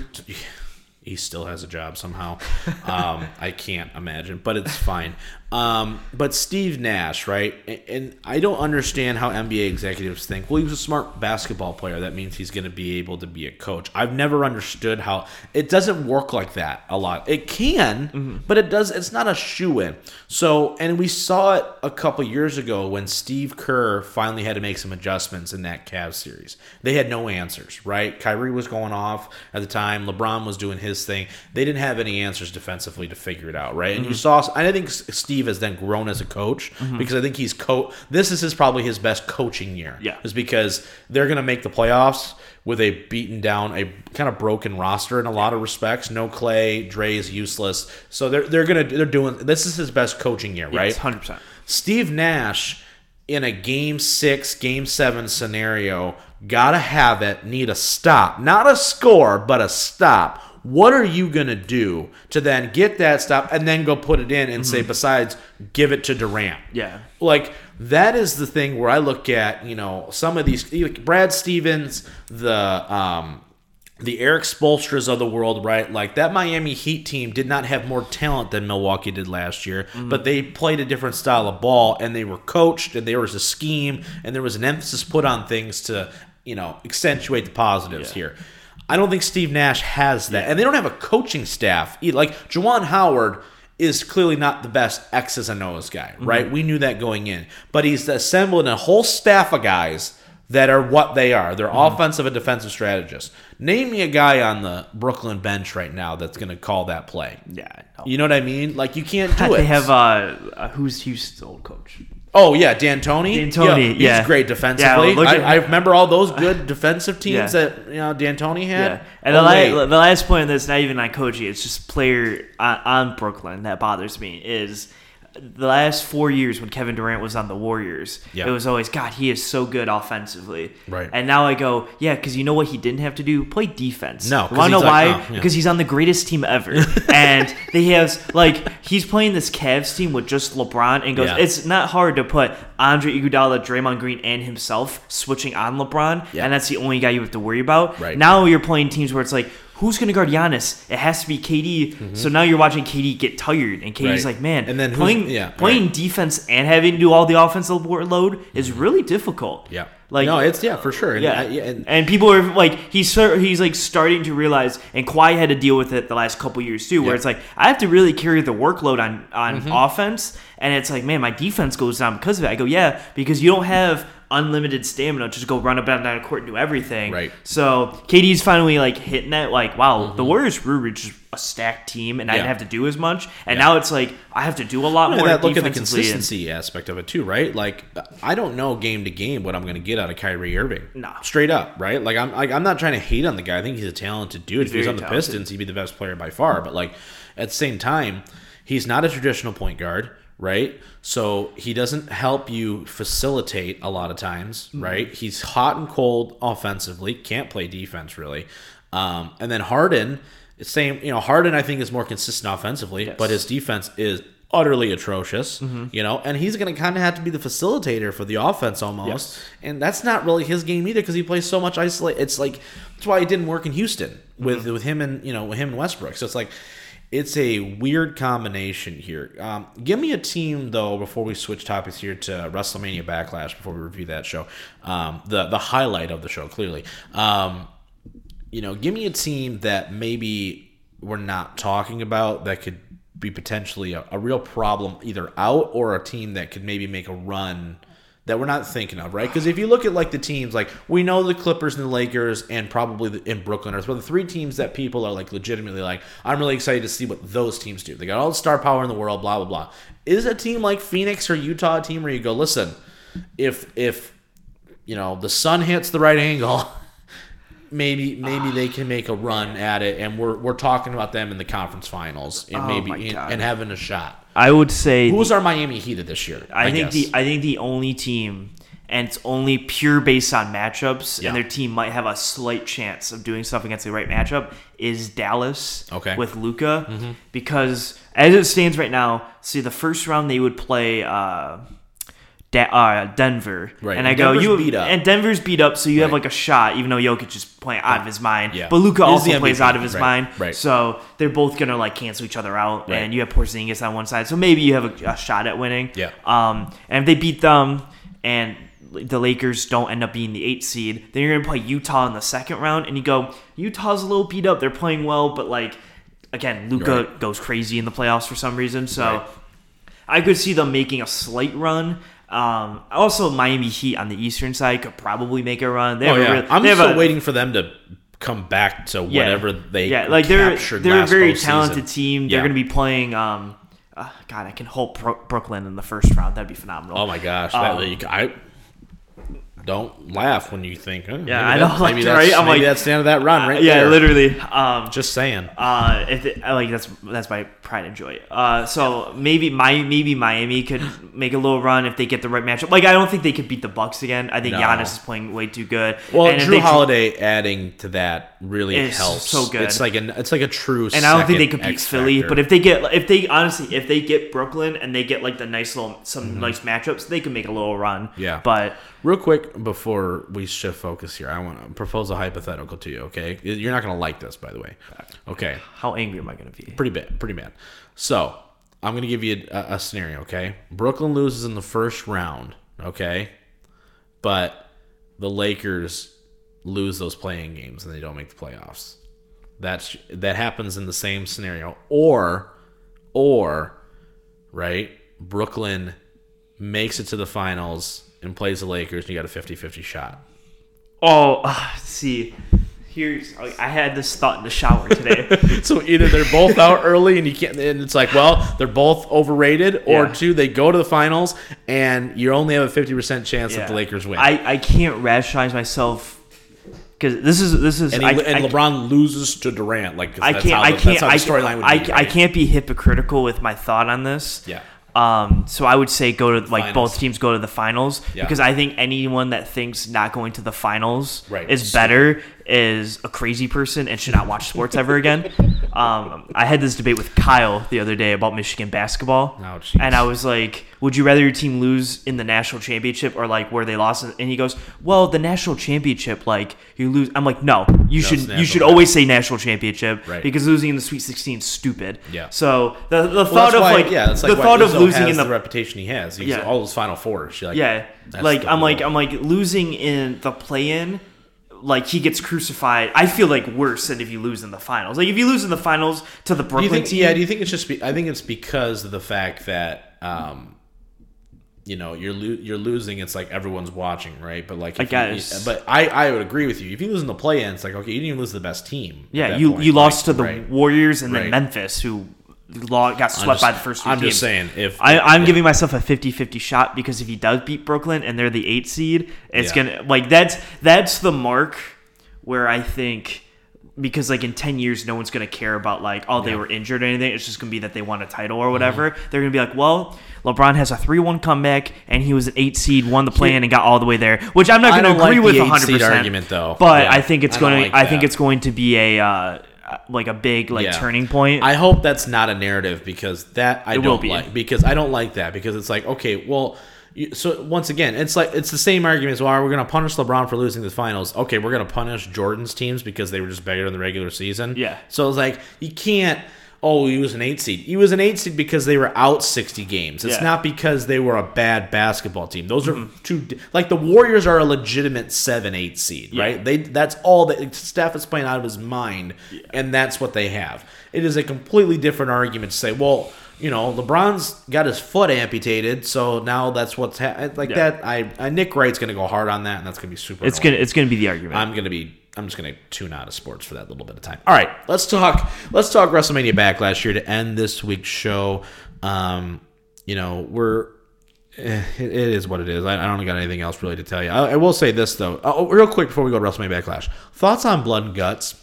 He still has a job somehow. Um, I can't imagine, but it's fine. Um, but Steve Nash, right? And, and I don't understand how NBA executives think. Well, he was a smart basketball player. That means he's going to be able to be a coach. I've never understood how it doesn't work like that a lot. It can, but it does. It's not a shoe in. So, and we saw it a couple years ago when Steve Kerr finally had to make some adjustments in that Cavs series. They had no answers, right? Kyrie was going off at the time. LeBron was doing his thing. They didn't have any answers defensively to figure it out, right? And you saw. I think Steve has then grown as a coach mm-hmm. because I think he's co. This is his probably his best coaching year. Yeah. is because they're going to make the playoffs with a beaten down, a kind of broken roster in a lot of respects. No Clay, Dre is useless, so they're they're gonna they're doing. This is his best coaching year, right? hundred percent. Steve Nash in a game six, game seven scenario, gotta have it, need a stop. Not a score, but a stop. What are you gonna do to then get that stop and then go put it in and say, besides, give it to Durant? Yeah. Like that is the thing where I look at, you know, some of these like Brad Stevens, the um the Erik Spoelstras of the world, right? Like that Miami Heat team did not have more talent than Milwaukee did last year, but they played a different style of ball and they were coached and there was a scheme and there was an emphasis put on things to, you know, accentuate the positives here. I don't think Steve Nash has that. And they don't have a coaching staff. either. Like Juwan Howard is clearly not the best X's and O's guy, right? We knew that going in. But he's assembling a whole staff of guys that are what they are. They're offensive and defensive strategists. Name me a guy on the Brooklyn bench right now that's going to call that play. Yeah. No. You know what I mean? Like you can't (laughs) do it. They have uh, uh who's Houston's old coach? Oh yeah, D'Antoni. D'Antoni, he's yeah. great Yeah, defensively. at- I, I remember all those good (laughs) defensive teams Yeah. that you know D'Antoni had. Yeah. And the, Oh, wait. la- the last point that's not even on coaching, it's just player on, on Brooklyn that bothers me is the last four years when Kevin Durant was on the Warriors, Yeah. it was always God. He is so good offensively, Right. And now I go, yeah, because you know what he didn't have to do? Play defense. No, you 'cause want to know why? like, oh, yeah. Because he's on the greatest team ever, (laughs) and they have like he's playing this Cavs team with just LeBron, and goes, Yeah. it's not hard to put Andre Iguodala, Draymond Green, and himself switching on LeBron, and that's the only guy you have to worry about. Right. Now you're playing teams where it's like, who's going to guard Giannis? It has to be KD. So now you're watching KD get tired, and KD's Mm-hmm. Right. like, man, And then playing yeah, playing right. defense and having to do all the offensive load is really difficult. yeah. Like no, it's yeah for sure. And yeah, I- yeah, and- and people are like he's he's like starting to realize, and Kawhi had to deal with it the last couple years too, where Yeah. it's like I have to really carry the workload on on Mm-hmm. offense, and it's like man, my defense goes down because of it. I go yeah, because you don't have unlimited stamina to just go run up and down the court and do everything. Right. So KD's finally like hitting that like wow, the Warriors were just a stacked team, and I didn't Mm-hmm. Have to do as much, and now it's like I have to do a lot more. that, look at the defensively and- consistency aspect of it too, right? Like I don't know game to game what I'm going to get out of Kyrie Irving. No. straight up, right? Like I'm, like, I'm not trying to hate on the guy. I think he's a talented dude. if he was on the talented. Pistons, he'd be the best player by far. But like at the same time, he's not a traditional point guard, right? So he doesn't help you facilitate a lot of times, Mm-hmm. right? He's hot and cold offensively, can't play defense really. Um, and then Harden, same, you know, Harden I think is more consistent offensively, but his defense is utterly atrocious, Mm-hmm. you know, and he's going to kind of have to be the facilitator for the offense almost. And that's not really his game either because he plays so much isolate. It's like that's why it didn't work in Houston with Mm-hmm. with him and you know with him and Westbrook. So it's like it's a weird combination here. Um, give me a team though before we switch topics here to WrestleMania Backlash before we review that show. Um, the the highlight of the show clearly. Um, you know, give me a team that maybe we're not talking about that could be potentially a, a real problem either out or a team that could maybe make a run that we're not thinking of, right? Because if you look at like the teams, like we know the Clippers and the Lakers and probably the, in Brooklyn are the three teams that people are like legitimately like, I'm really excited to see what those teams do. They got all the star power in the world, blah blah blah. Is a team like Phoenix or Utah a team where you go, listen, if if you know the sun hits the right angle, (laughs) maybe maybe they can make a run at it, and we're we're talking about them in the conference finals and Oh maybe and, and having a shot. I would say Who's our Miami Heat of this year? I, think guess? the I think the only team, and it's only pure based on matchups, Yeah. and their team might have a slight chance of doing stuff against the right matchup is Dallas. Okay. Mm-hmm. With Luka, because as it stands right now, see the first round they would play. Uh, Da- uh, Denver, Right, and I go, you beat up. and Denver's beat up, so you have like a shot, even though Jokic is playing out of his mind. Yeah. But Luka also plays out of his right, mind, right. So they're both gonna like cancel each other out, Right. and you have Porzingis on one side, so maybe you have a, a shot at winning. Yeah. Um, and if they beat them and the Lakers don't end up being the eighth seed, then you're going to play Utah in the second round. And you go, Utah's a little beat up. They're playing well, but like, again, Luka Right. goes crazy in the playoffs for some reason. So Right. I could see them making a slight run. Um, also, Miami Heat on the eastern side could probably make a run. They Oh yeah, real- I'm they still a- waiting for them to come back to yeah. whatever they yeah like they're they're a very talented team. They're Yeah. going to be playing. Um, uh, God, I can hope Bro- Brooklyn in the first round. That'd be phenomenal. Oh my gosh, that Um, league! I don't laugh when you think. huh, maybe I know, like, (laughs) maybe that's, right? I'm maybe like- that's the end of that run, right? yeah, there. literally. Um, Just saying. Uh, if it, like that's that's my pride and joy. Uh, so maybe my maybe Miami could (laughs) make a little run if they get the right matchup. Like I don't think they could beat the Bucks again. I think No. Giannis is playing way too good. Well, And Jrue Holiday adding to that really helps. so good. It's like an it's like a true. and I don't think they could beat Philly. But if they get if they honestly if they get Brooklyn and they get like the nice little some Mm-hmm. nice matchups, they can make a little run. Yeah. But Real quick before we shift focus here, I want to propose a hypothetical to you. Okay, you're not gonna like this, by the way. Okay, how angry am I going to be? pretty bad, pretty bad. So I'm gonna give you a, a scenario. Okay, Brooklyn loses in the first round. Okay, but the Lakers lose those play-in games and they don't make the playoffs. That's that happens in the same scenario, or or right, Brooklyn makes it to the finals and plays the Lakers, and you got a 50-50 shot. Oh, uh, see, here's like, I had this thought in the shower today. (laughs) so either they're both out (laughs) early and you can't and it's like well they're both overrated or Yeah. two they go to the finals and you only have a 50% chance that the lakers win I, I can't rationalize myself because this is this is and, he, I, and I, lebron loses to durant like I can't how I can't I, storyline I, I can't be hypocritical with my thought on this. yeah Um, so I would say go to like Finals. both teams go to the finals Yeah. because I think anyone that thinks not going to the finals Right. is better is a crazy person and should not watch sports ever again. Um, I had this debate with Kyle the other day about Michigan basketball, Oh, and I was like, "Would you rather your team lose in the national championship or like where they lost?" And he goes, "Well, the national championship, like you lose." I'm like, "No, you it's should you should always say national championship Right. because losing in the Sweet 16 is stupid." Yeah. So the the well, thought of why, like yeah, that's like the thought of losing in the the reputation he has. He's Yeah. all those Final Fours. You're like, yeah, like I'm like. I'm like losing in the play-in, like he gets crucified. I feel like worse than if you lose in the finals. Like if you lose in the finals to the Brooklyn think? team, Yeah. Do you think it's just? Be, I think it's because of the fact that, um, you know, you're lo- you're losing. It's like everyone's watching, right? But like, I if you- guess. but I I would agree with you. If you lose in the play-in, it's like okay, you didn't even lose to the best team. yeah, you point. you lost to the right. Warriors and then Memphis, who got swept just- by the first I'm just saying if I, I'm yeah. giving myself a 50-50 shot because if he does beat Brooklyn and they're the eight seed, it's Yeah. gonna like that's that's the mark where I think because like in 10 years no one's going to care about like oh they Yeah. were injured or anything it's just going to be that they won a title or whatever they're going to be like well LeBron has a 3-1 comeback and he was an 8 seed won the play-in and got all the way there which I'm not going to agree like with the 100% eight-seed argument, though. but Yeah, I think it's I going like to I think it's going to be a uh, like a big like Yeah. turning point I hope that's not a narrative because that I It don't be. like because I don't like that because it's like okay well you, so once again it's like it's the same argument as well we're going to punish LeBron for losing the finals okay we're going to punish Jordan's teams because they were just better in the regular season Yeah. so it's like you can't oh he was an eight seed he was an eight seed because they were out 60 games it's Yeah. not because they were a bad basketball team those are Mm-hmm. two like the Warriors are a legitimate 7 8 seed right they that's all that Steph is playing out of his mind and that's what they have it is a completely different argument to say well you know, LeBron's got his foot amputated, so now that's what's ha- like Yeah. that. I, I Nick Wright's gonna go hard on that, and that's gonna be super. It's gonna it's gonna be the argument. I'm gonna be. I'm just gonna tune out of sports for that little bit of time. All right, let's talk. Let's talk WrestleMania Backlash here to end this week's show. Um, you know, we're. eh, It, is what it is. I, I don't got anything else really to tell you. I, I will say this though, oh, real quick before we go to WrestleMania Backlash. Thoughts on Blood and Guts?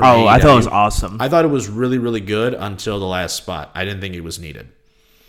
oh, I thought it was awesome. I thought it was really, really good until the last spot. I didn't think it was needed.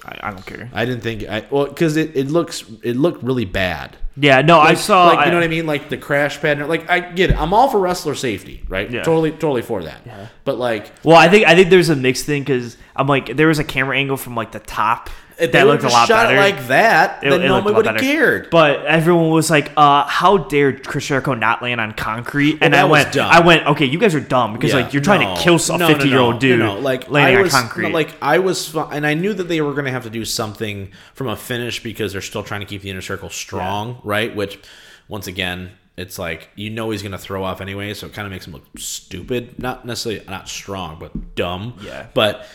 I, don't care. I didn't think I well because it, it looks it looked really bad. Yeah, no, I saw. like you I- know what I mean, like the crash pad. Like I get it. I'm all for wrestler safety, right? Yeah. Totally, totally for that. Yeah. But like Well, I think I think there's a mixed thing because I'm like there was a camera angle from like the top if that they looked a lot shot better. it like that, It- then it nobody would have cared. But everyone was like, uh, "How dare Chris Jericho not land on concrete?" And that I went, dumb. "I went, okay, you guys are dumb because Yeah, like you're trying no, to kill a no, no, 50 year old no, dude like landing was, on concrete." like I was, and I knew that they were going to have to do something from a finish because they're still trying to keep the inner circle strong, right? Which, once again, it's like you know he's going to throw off anyway, so it kind of makes him look stupid. Not necessarily not strong, but dumb. Yeah. But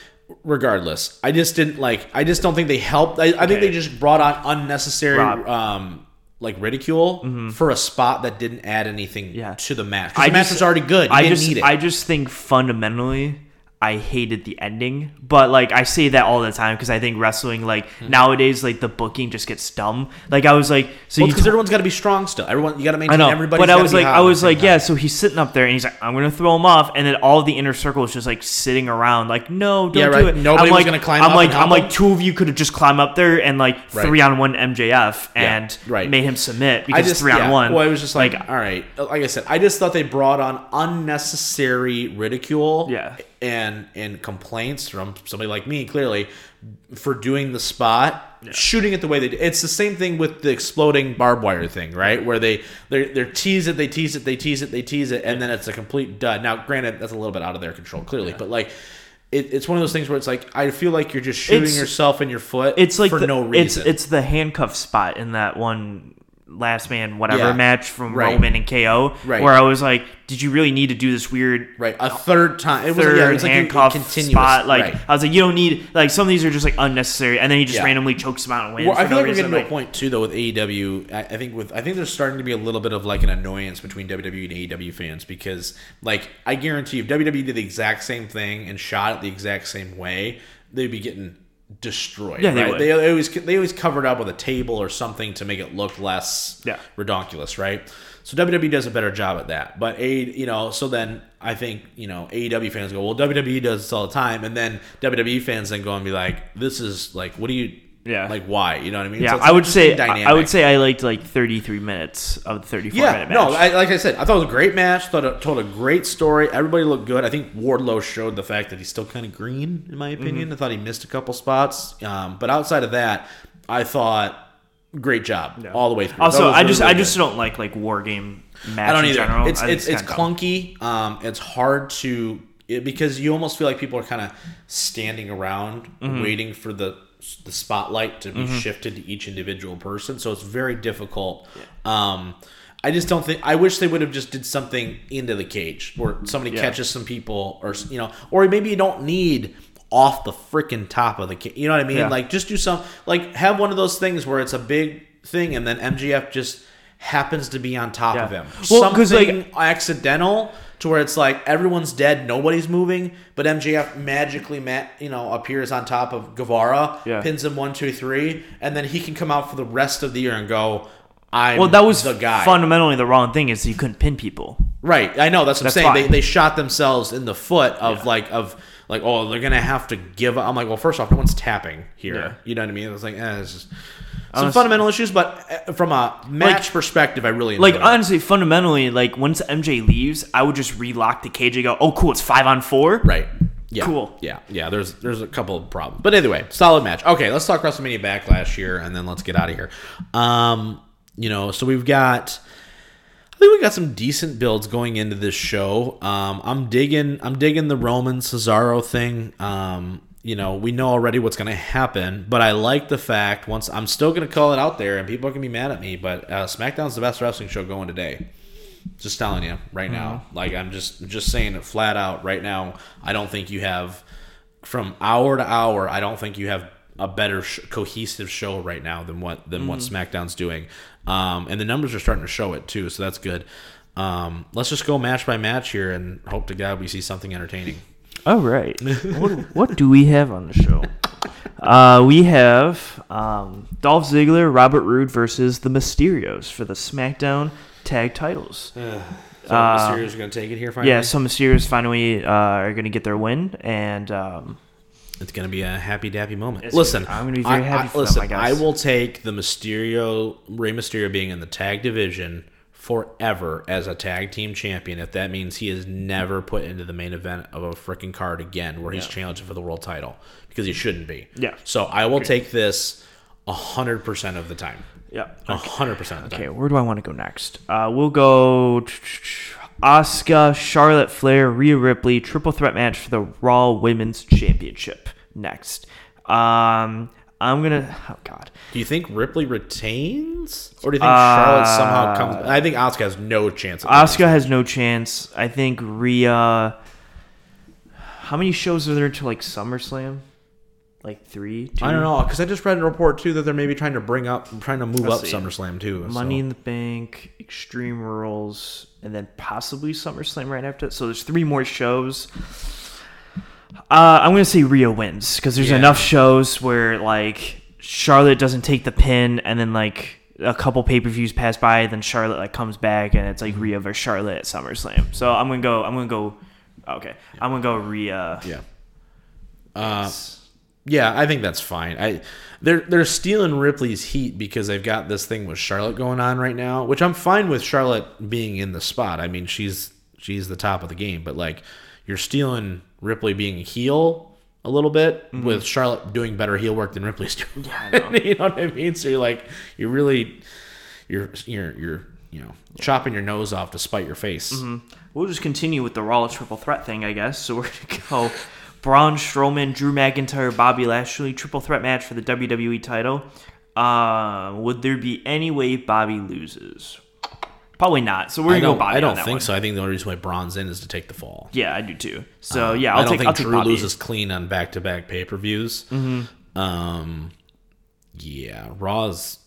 regardless, I just didn't like. I just don't think they helped. I, I think they just brought on unnecessary. Rob. um like ridicule for a spot that didn't add anything Mm-hmm. Yeah. to the match. 'Cause I the match just- was already good. You I didn't just need it. I just think fundamentally I hated the ending, but like I say that all the time because I think wrestling like hmm. nowadays like the booking just gets dumb. Like I was like, so Well, because t- everyone's got to be strong still. Everyone, you got to maintain everybody. but I was like, I was like, yeah. So he's sitting up there, and he's like, I'm gonna throw him off, and then all the inner circle is just like sitting around, like, no, don't Yeah, do it. Nobody I'm was like, gonna climb I'm like, I'm like, two of you could have just climbed up there and like Right. three on one MJF Yeah, and right. made him submit because just three yeah. on one. Well, I was just like, Like- all right. Like I said, I just thought they brought on unnecessary ridicule. Yeah. And and complaints from somebody like me, clearly, for doing the spot, shooting it the way they did. It's the same thing with the exploding barbed wire thing, right? Where they they they tease it, they tease it, they tease it, they tease it, and then it's a complete dud. Now, granted, that's a little bit out of their control, clearly, but like. It, it's one of those things where it's like I feel like you're just shooting It's- yourself in your foot. it's like for the, no it's reason. it's the handcuff spot in that one last man whatever Yeah. match from Right. Roman and KO, Right. where I was like, did you really need to do this weird right a third time. It was third yeah, it was like a- a handcuff continuous- spot. Like right. I was like, you don't need like some of these are just like unnecessary, and then he just Yeah. randomly chokes him out and wins. Well, I feel no like we're getting to a point too, though, with AEW. I, I think with I think there's starting to be a little bit of like an annoyance between WWE and AEW fans because, like, I guarantee you if WWE did the exact same thing and shot it the exact same way, they'd be getting destroyed. Yeah, they right? would. They, they always they always covered up with a table or something to make it look less Yeah. redonkulous, right? So WWE does a better job at that. But a you know, so then I think you know AEW fans go, well, WWE does this all the time, and then WWE fans then go and be like, this is like, what do you? Yeah. Like why? You know what I mean? yeah, So I would say interesting I- I would say I liked like 33 minutes of the 34 Yeah, minute match. no, I, like I said, I thought it was a great match. Thought it told a great story. Everybody looked good. I think Wardlow showed the fact that he's still kind of green, in my opinion. Mm-hmm. I thought he missed a couple spots, um, but outside of that, I thought great job all the way through. also, I really, just really I good. just don't like like war game match I don't in either. general. It's it's it's clunky. Um, it's hard to it, because you almost feel like people are kind of standing around Mm-hmm. waiting for the the spotlight to be shifted to each individual person. So it's very difficult. Um, I just don't think. I wish they would have just did something into the cage where somebody Yeah. catches some people, or you know, or maybe you don't need off the freaking top of the cage. You know what I mean? Yeah. Like just do some like have one of those things where it's a big thing, and then MJF just happens to be on top of Yeah. him. Well, 'cause, like- something accidental to where it's like everyone's dead, nobody's moving, but MJF magically, ma- you know, appears on top of Guevara, Yeah. pins him one, two, three, and then he can come out for the rest of the year and go, "I'm Well, that was the guy." fundamentally the wrong thing is you couldn't pin people. Right, I know that's what That's I'm saying. fine. They, they shot themselves in the foot of like of like oh they're gonna have to give. up. I'm like well first off no one's tapping here. Yeah. You know what I mean? It's like eh, it's just some Honest- fundamental issues, but uh, from a match perspective, I really Like it. honestly, fundamentally, like once MJ leaves, I would just relock the cage and go, "Oh, cool, it's five on four. Right. Yeah. Cool. Yeah. Yeah. There's there's a couple of problems, but anyway, solid match. Okay, let's talk WrestleMania Backlash here, and then let's get out of here. Um, you know, so we've got. I think we got some decent builds going into this show. Um, I'm digging. I'm digging the Roman Cesaro thing. Um, you know, we know already what's going to happen, but I like the fact once I'm still going to call it out there, and people can be mad at me, but uh, SmackDown's the best wrestling show going today. Just telling you right now. Like I'm just just saying it flat out right now. I don't think you have from hour to hour, I don't think you have a better sh- cohesive show right now than what than what SmackDown's doing. Um, and the numbers are starting to show it too, so that's good. Um, let's just go match by match here and hope to God we see something entertaining. All right. (laughs) what, what do we have on the show? Uh, we have um, Dolph Ziggler, Robert Roode versus the Mysterios for the SmackDown Tag Titles. So Uh, Mysterio's are going to take it here finally. Yeah, so Mysterios finally uh, are going to get their win, and um, It's going to be a happy dappy moment. It's listen, gonna- I'm gonna be very I- happy I, for them, listen, I guess. I will take the Mysterio, Rey Mysterio being in the tag division forever as a tag team champion if that means he is never put into the main event of a freaking card again where he's Yeah. challenging for the world title because he shouldn't be. Yeah. So I will take this 100% of the time. yeah. 100% of the Okay, time. where do I want to go next? Uh, we'll go Asuka, Charlotte Flair, Rhea Ripley, triple threat match for the Raw Women's Championship next. Um, I'm gonna. Oh God. Do you think Ripley retains? Or do you think Charlotte somehow comes I think Asuka has no chance Asuka has no chance. I think Rhea. How many shows are there to like SummerSlam? Like three. Two? I don't know because I just read a report too that they're maybe trying to bring up, trying to move Let's up see. SummerSlam too. Money so. in the Bank, Extreme Rules, and then possibly SummerSlam right after. So there's three more shows. Uh, I'm gonna say Rhea wins because there's Yeah. enough shows where like Charlotte doesn't take the pin, and then like a couple pay per views pass by, then Charlotte like comes back, and it's like Rhea versus Charlotte at SummerSlam. So I'm gonna go. I'm gonna go. Okay, I'm gonna go Rhea. Yeah. Uh, yeah, I think that's fine. I they're they're stealing Ripley's heat because they've got this thing with Charlotte going on right now, which I'm fine with Charlotte being in the spot. I mean, she's she's the top of the game, but like you're stealing Ripley being a heel a little bit with Charlotte doing better heel work than Ripley's doing. I (laughs) know. you know what I mean? So you're like you're really you're you're you're you know chopping your nose off to spite your face. We'll just continue with the Raw triple threat thing, I guess. So we're gonna go (laughs) Braun Strowman, Drew McIntyre, Bobby Lashley triple threat match for the WWE title. Uh, would there be any way Bobby loses? Probably not. So we're gonna go Bobby. I don't that think one. so. I think the only reason why Braun's in is to take the fall. Yeah, I do too. So yeah, I'll I don't take. think I'll Drew Bobby. loses clean on back to back pay per views. Mm-hmm. Um, yeah, Raw's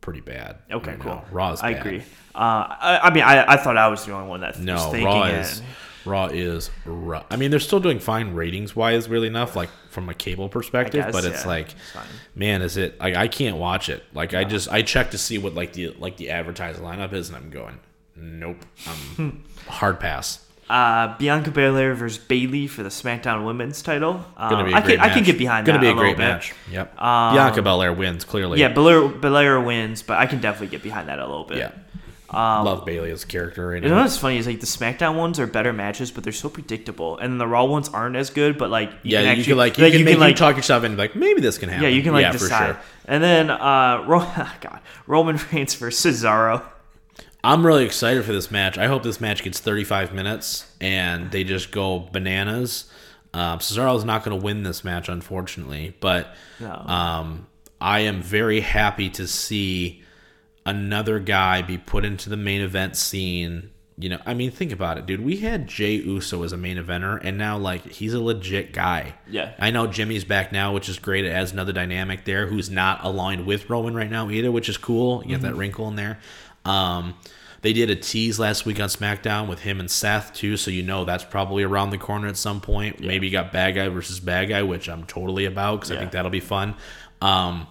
pretty bad. Okay, right cool. now. Raw's. I bad. agree. Uh, I, I mean, I, I thought I was the only one that No, was thinking Raw it. Raw is rough. I mean, they're still doing fine ratings wise, really enough, like from a cable perspective. guess, but it's yeah, like, it's man, is it? Like, I can't watch it. Like, I just I check to see what like the like the advertised lineup is, and I'm going, nope, I'm hard pass. Uh, Bianca Belair versus Bayley for the SmackDown Women's title. Um, Gonna be a I can I can get behind Gonna that. be a, great bit. match. Yep. Um, Bianca Belair wins clearly. Yeah, Belair, Belair wins, but I can definitely get behind that a little bit. Yeah. Um, Love Bayley as a character right You know now. what's funny is like the SmackDown ones are better matches, but they're so predictable, and the Raw ones aren't as good. But like, you Yeah, can you actually, can like you can make like you talk yourself into like maybe this can happen. yeah, you can like yeah, decide. For sure. And then uh, (laughs) Ro- (laughs) God, Roman Reigns versus Cesaro. I'm really excited for this match. I hope this match gets 35 minutes and they just go bananas. Cesaro is not going to win this match, unfortunately, but No. um, I am very happy to see another guy be put into the main event scene. You know, I mean, think about it, dude. We had Jey Uso as a main eventer, and now like he's a legit guy. Yeah. I know Jimmy's back now, which is great. It adds another dynamic there. Who's not aligned with Roman right now either, which is cool. You get that wrinkle in there. Um, they did a tease last week on SmackDown with him and Seth too, so you know that's probably around the corner at some point. Maybe you got bad guy versus bad guy, which I'm totally about because I think that'll be fun. Um,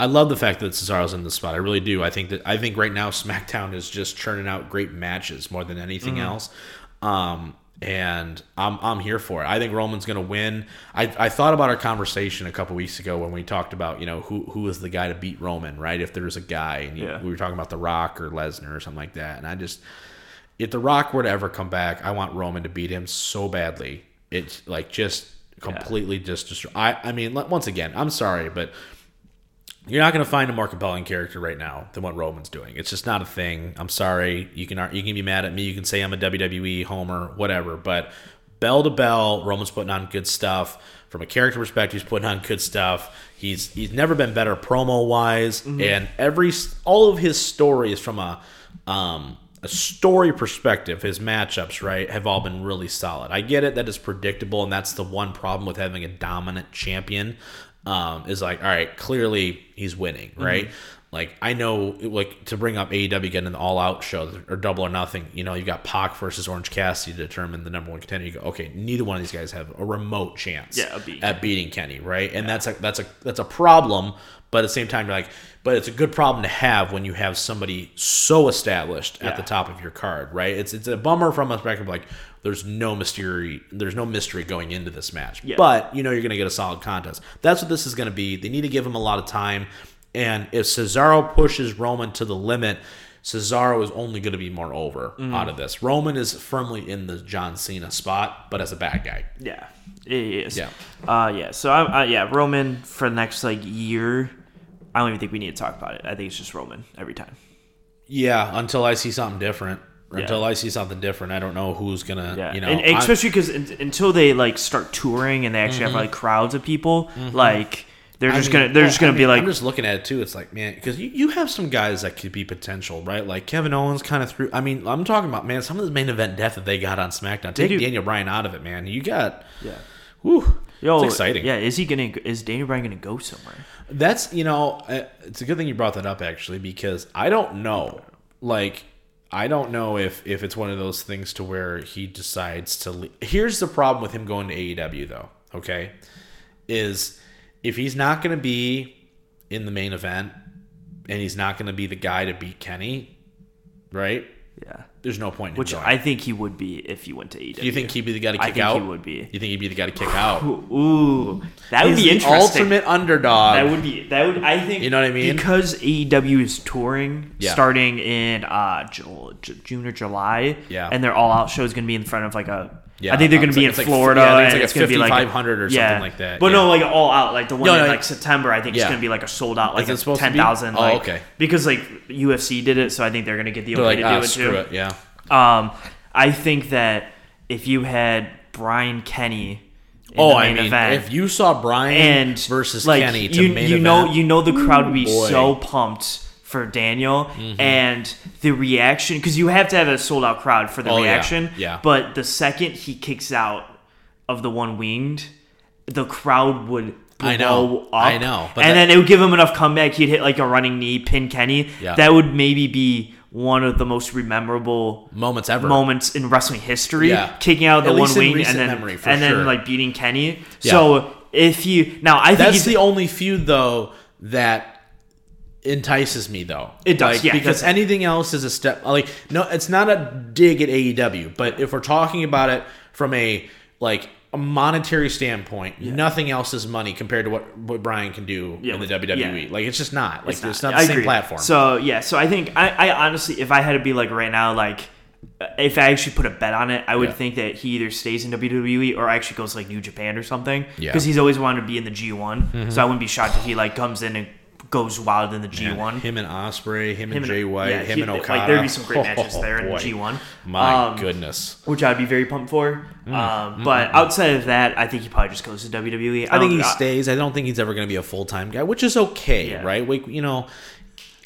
I love the fact that Cesaro's in the spot. I really do. I think that I think right now SmackDown is just churning out great matches more than anything else. Um, and I'm I'm here for it. I think Roman's going to win. I, I thought about our conversation a couple weeks ago when we talked about you know who who is the guy to beat Roman, right? If there's a guy, and you, Yeah. we were talking about The Rock or Lesnar or something like that, and I just if The Rock were to ever come back, I want Roman to beat him so badly. It's like just completely just destroy. I I mean, once again, I'm sorry, but you're not going to find a more compelling character right now than what Roman's doing. It's just not a thing. I'm sorry. You can you can be mad at me. You can say I'm a WWE homer, whatever. But bell to bell, Roman's putting on good stuff. From a character perspective, he's putting on good stuff. He's he's never been better promo wise, and every all of his stories from a um a story perspective, his matchups, right, have all been really solid. I get it that it's predictable, and that's the one problem with having a dominant champion. Um, is like, all right, clearly he's winning, right? Like I know, like to bring up AEW getting an All Out show or Double or Nothing. You know, you got Pac versus Orange Cassidy to determine the number one contender. You go, okay, neither one of these guys have a remote chance Yeah, at beating Kenny, right? And that's a that's a that's a problem. But at the same time, you're like, but it's a good problem to have when you have somebody so established at the top of your card, right? It's it's a bummer from a perspective like there's no mystery, there's no mystery going into this match, Yeah. but you know you're going to get a solid contest. That's what this is going to be. They need to give him a lot of time, and if Cesaro pushes Roman to the limit. Cesaro is only going to be more over Mm. out of this. Roman is firmly in the John Cena spot, but as a bad guy. Yeah, it is. Yeah. Uh, yeah. So I, uh, yeah, Roman for the next like year. I don't even think we need to talk about it. I think it's just Roman every time. Yeah, until I see something different. Yeah. Until I see something different, I don't know who's gonna. Yeah, You know, and especially because until they like start touring and they actually have like crowds of people, like they're Mm-hmm. I just mean, gonna they're well, just gonna I be mean, like, I'm just looking at it too. It's like, man, because you, you have some guys that could be potential, right? Like Kevin Owens kind of through. I mean, I'm talking about man, some of the main event death that they got on SmackDown. Take. Daniel Bryan out of it, man. You got, yeah, whew, yo, it's exciting. Yeah, is he gonna is Daniel Bryan gonna go somewhere? That's you know, uh, it's a good thing you brought that up actually because I don't know, like. I don't know if if it's one of those things to where he decides to. Le- Here's the problem with him going to AEW though. Okay, is if he's not going to be in the main event and he's not going to be the guy to beat Kenny, right? Yeah, There's no point in which. I think he would be if he went to AEW. Do you think he'd be the guy to kick I think out? he would be. You think he'd be the guy to kick out? (laughs) Ooh, that would He's be the interesting. ultimate underdog. That would be that would I think You know what I mean? because AEW is touring Yeah. starting in uh Ju- Ju- June or July. Yeah. and their all out show is going to be in front of like a. Yeah, I think they're going to be like- in it's like- Florida. yeah, I think it's like it's going to be like 5,500 or something yeah. like that, But yeah. no, like all out, like the one No, in like September. I think it's going to be like a sold out, like Is it a supposed to be? ten thousand. Oh, Like, okay. Because like UFC did it, so I think they're going to get the okay to ah, do it too. it. Yeah. Um, I think that if you had Bryan Kenny. In Oh, the I mean, event, if you saw Bryan and versus Kenny to you, you event, know you know the crowd would be boy. So pumped for Daniel mm-hmm. and the reaction because you have to have a sold out crowd for the Oh, reaction. Yeah. But the second he kicks out of the one winged, the crowd would. I know. Up, I know. But and that- then it would give him enough comeback. He'd hit like a running knee, pin Kenny. Yeah. That would maybe be one of the most memorable moments ever. moments in wrestling history. Yeah. Kicking out of the At one wing and then memory, and sure. then like beating Kenny. Yeah. So if you now I think That's the only feud though that entices me though. It does, Like, yeah, because 'cause- anything else is a step. Like no, it's not a dig at AEW, but if we're talking about it from a like a monetary standpoint, nothing else is money compared to what what Bryan can do Yeah, in the WWE. yeah. Like it's just not. Like It's it's not. not, the I same agree. platform. So yeah, so I think I, I honestly, if I had to be like right now, like if I actually put a bet on it, I would Yeah. think that he either stays in WWE or actually goes like New Japan or something. Yeah. Mm-hmm. Because he's always wanted to be in the G1. So I wouldn't be shocked if he like comes in and goes wild in the G1. him and Ospreay, him and Him and- Jay White, yeah, him he- and like, Okada. there'd be some great (laughs) matches there in the. G1. My Um, goodness. which I'd be very pumped for. Mm, Um, but outside of that, I think he probably just goes to WWE. I think don't- he stays. I don't think he's ever going to be a full time guy, which is okay, Yeah. right? We, you know,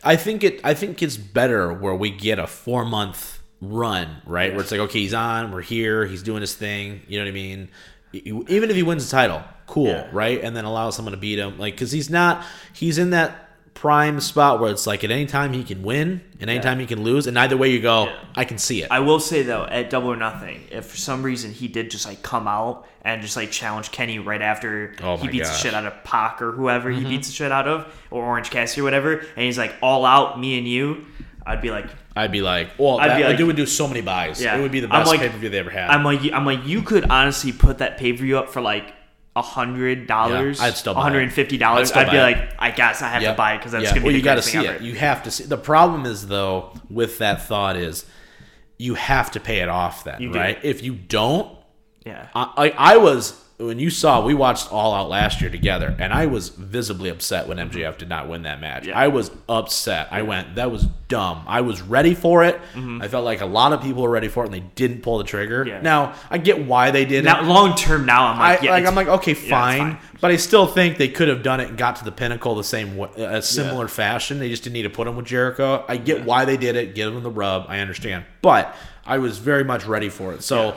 I think it. I think it's better where we get a four month run, right? Where it's like, okay, he's on, we're here, he's doing his thing. You know what I mean? Even if he wins the title, cool, Yeah. right? And then allow someone to beat him, like because he's not. He's in that prime spot where it's like at any time he can win and anytime he can lose, and either way you go, Yeah. I can see it. I will say though, at Double or Nothing, if for some reason he did just like come out and just like challenge Kenny right after Oh he beats gosh. the shit out of Pac or whoever he mm-hmm. beats the shit out of, or Orange Cassidy or whatever, and he's like all out, me and you, I'd be like, I'd be like, well, I'd that, be like- dude would do so many buys. Yeah. It would be the best like- pay per view they ever had. I'm like, I'm like, you could honestly put that pay per view up for like hundred dollars, Yeah, I'd still hundred and fifty dollars. I'd I'd be buy like, I guess I have Yep. to buy it because that's Yeah. gonna well, be you the got to see thing it. You have to see. The problem is though with that thought is you have to pay it off then, You do. right? If you don't, Yeah, I, I I was when you saw we watched All Out last year together, and I was visibly upset when MJF did not win that match. Yeah. I was upset. I went, that was dumb. I was ready for it. I felt like a lot of people were ready for it, and they didn't pull the trigger. Mm-hmm. Yeah. Now I get why they did Now it. long term, now I'm I, like, yeah, like I'm like okay, yeah, fine, but I still think they could have done it and got to the pinnacle the same way, a similar fashion. They just didn't need to put him with Jericho. I get why they did it, give him the rub. I understand, but I was very much ready for it. So.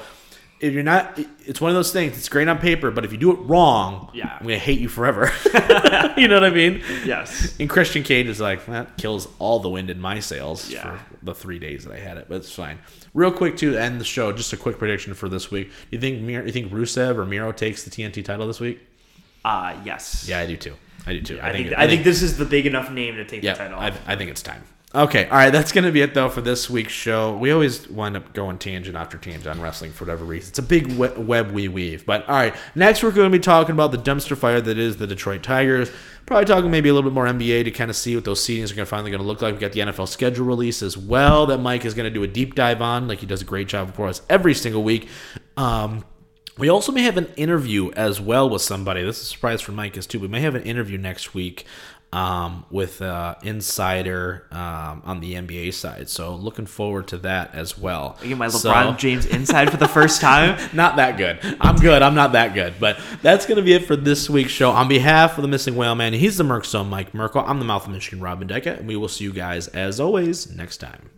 If you're not, it's one of those things. It's great on paper, but if you do it wrong, Yeah. I'm gonna hate you forever. (laughs) you know what I mean? yes. And Christian Cage is like, that kills all the wind in my sails Yeah. for the three days that I had it, but it's fine. Real quick to end the show, just a quick prediction for this week. You think Mir- you think Rusev or Miro takes the TNT title this week? Uh, yes. Yeah, I do too. I do too. I think I think this is the big enough name to take yeah, the title. I. I think it's time. Okay, all right, that's going to be it though for this week's show. We always wind up going tangent after tangent on wrestling for whatever reason. It's a big web we weave. But all right, next we're going to be talking about the dumpster fire that is the Detroit Tigers. Probably talking maybe a little bit more NBA to kind of see what those seedings are going to finally going to look like. We got the NFL schedule release as well that Mike is going to do a deep dive on, like he does a great job for us every single week. Um, we also may have an interview as well with somebody. This is a surprise for Mike is too. We may have an interview next week um, with uh, insider um, on the NBA side. So looking forward to that as well. I get my So- LeBron James inside for the first time. (laughs) not that good. I'm good. I'm not that good. But that's going to be it for this week's show. On behalf of the Missing Whale Man, he's the Merc Mike Merkel. I'm the Mouth of Michigan Robin Decker, and we will see you guys as always next time.